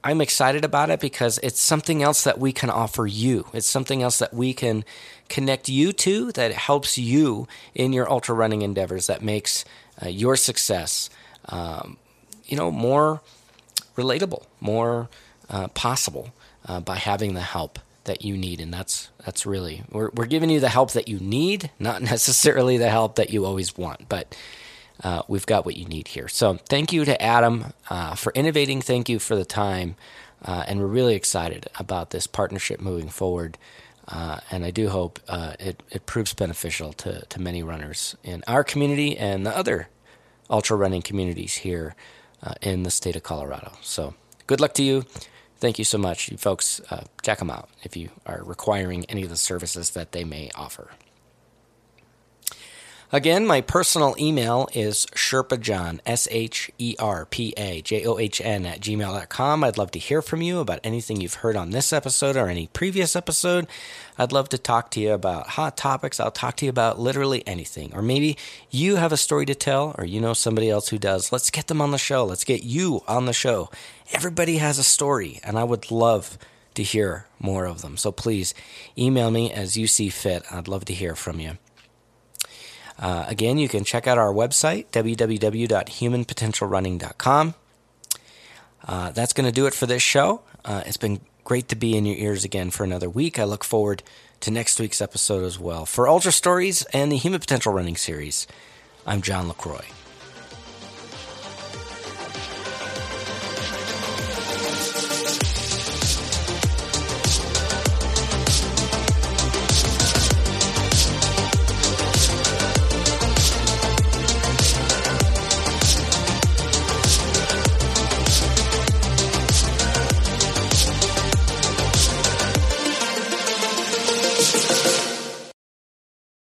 I'm excited about it because it's something else that we can offer you. It's something else that we can connect you to that helps you in your ultra running endeavors that makes uh, your success, um, you know, more relatable, more uh, possible uh, by having the help that you need. And that's that's really we're we're giving you the help that you need, not necessarily the help that you always want, but uh, we've got what you need here. So thank you to Adam uh, for innovating. Thank you for the time. Uh, and we're really excited about this partnership moving forward. Uh, and I do hope uh, it, it proves beneficial to, to many runners in our community and the other ultra running communities here uh, in the state of Colorado. So good luck to you. Thank you so much. You folks, check them out if you are requiring any of the services that they may offer. Again, my personal email is sherpajohn, S H E R P A J O H N, at gmail.com. I'd love to hear from you about anything you've heard on this episode or any previous episode. I'd love to talk to you about hot topics. I'll talk to you about literally anything. Or maybe you have a story to tell or you know somebody else who does. Let's get them on the show. Let's get you on the show. Everybody has a story, and I would love to hear more of them. So please email me as you see fit. I'd love to hear from you. Uh, again, you can check out our website, www.humanpotentialrunning.com. Uh, that's going to do it for this show. Uh, it's been great to be in your ears again for another week. I look forward to next week's episode as well. For Ultra Stories and the Human Potential Running series, I'm John LaCroix.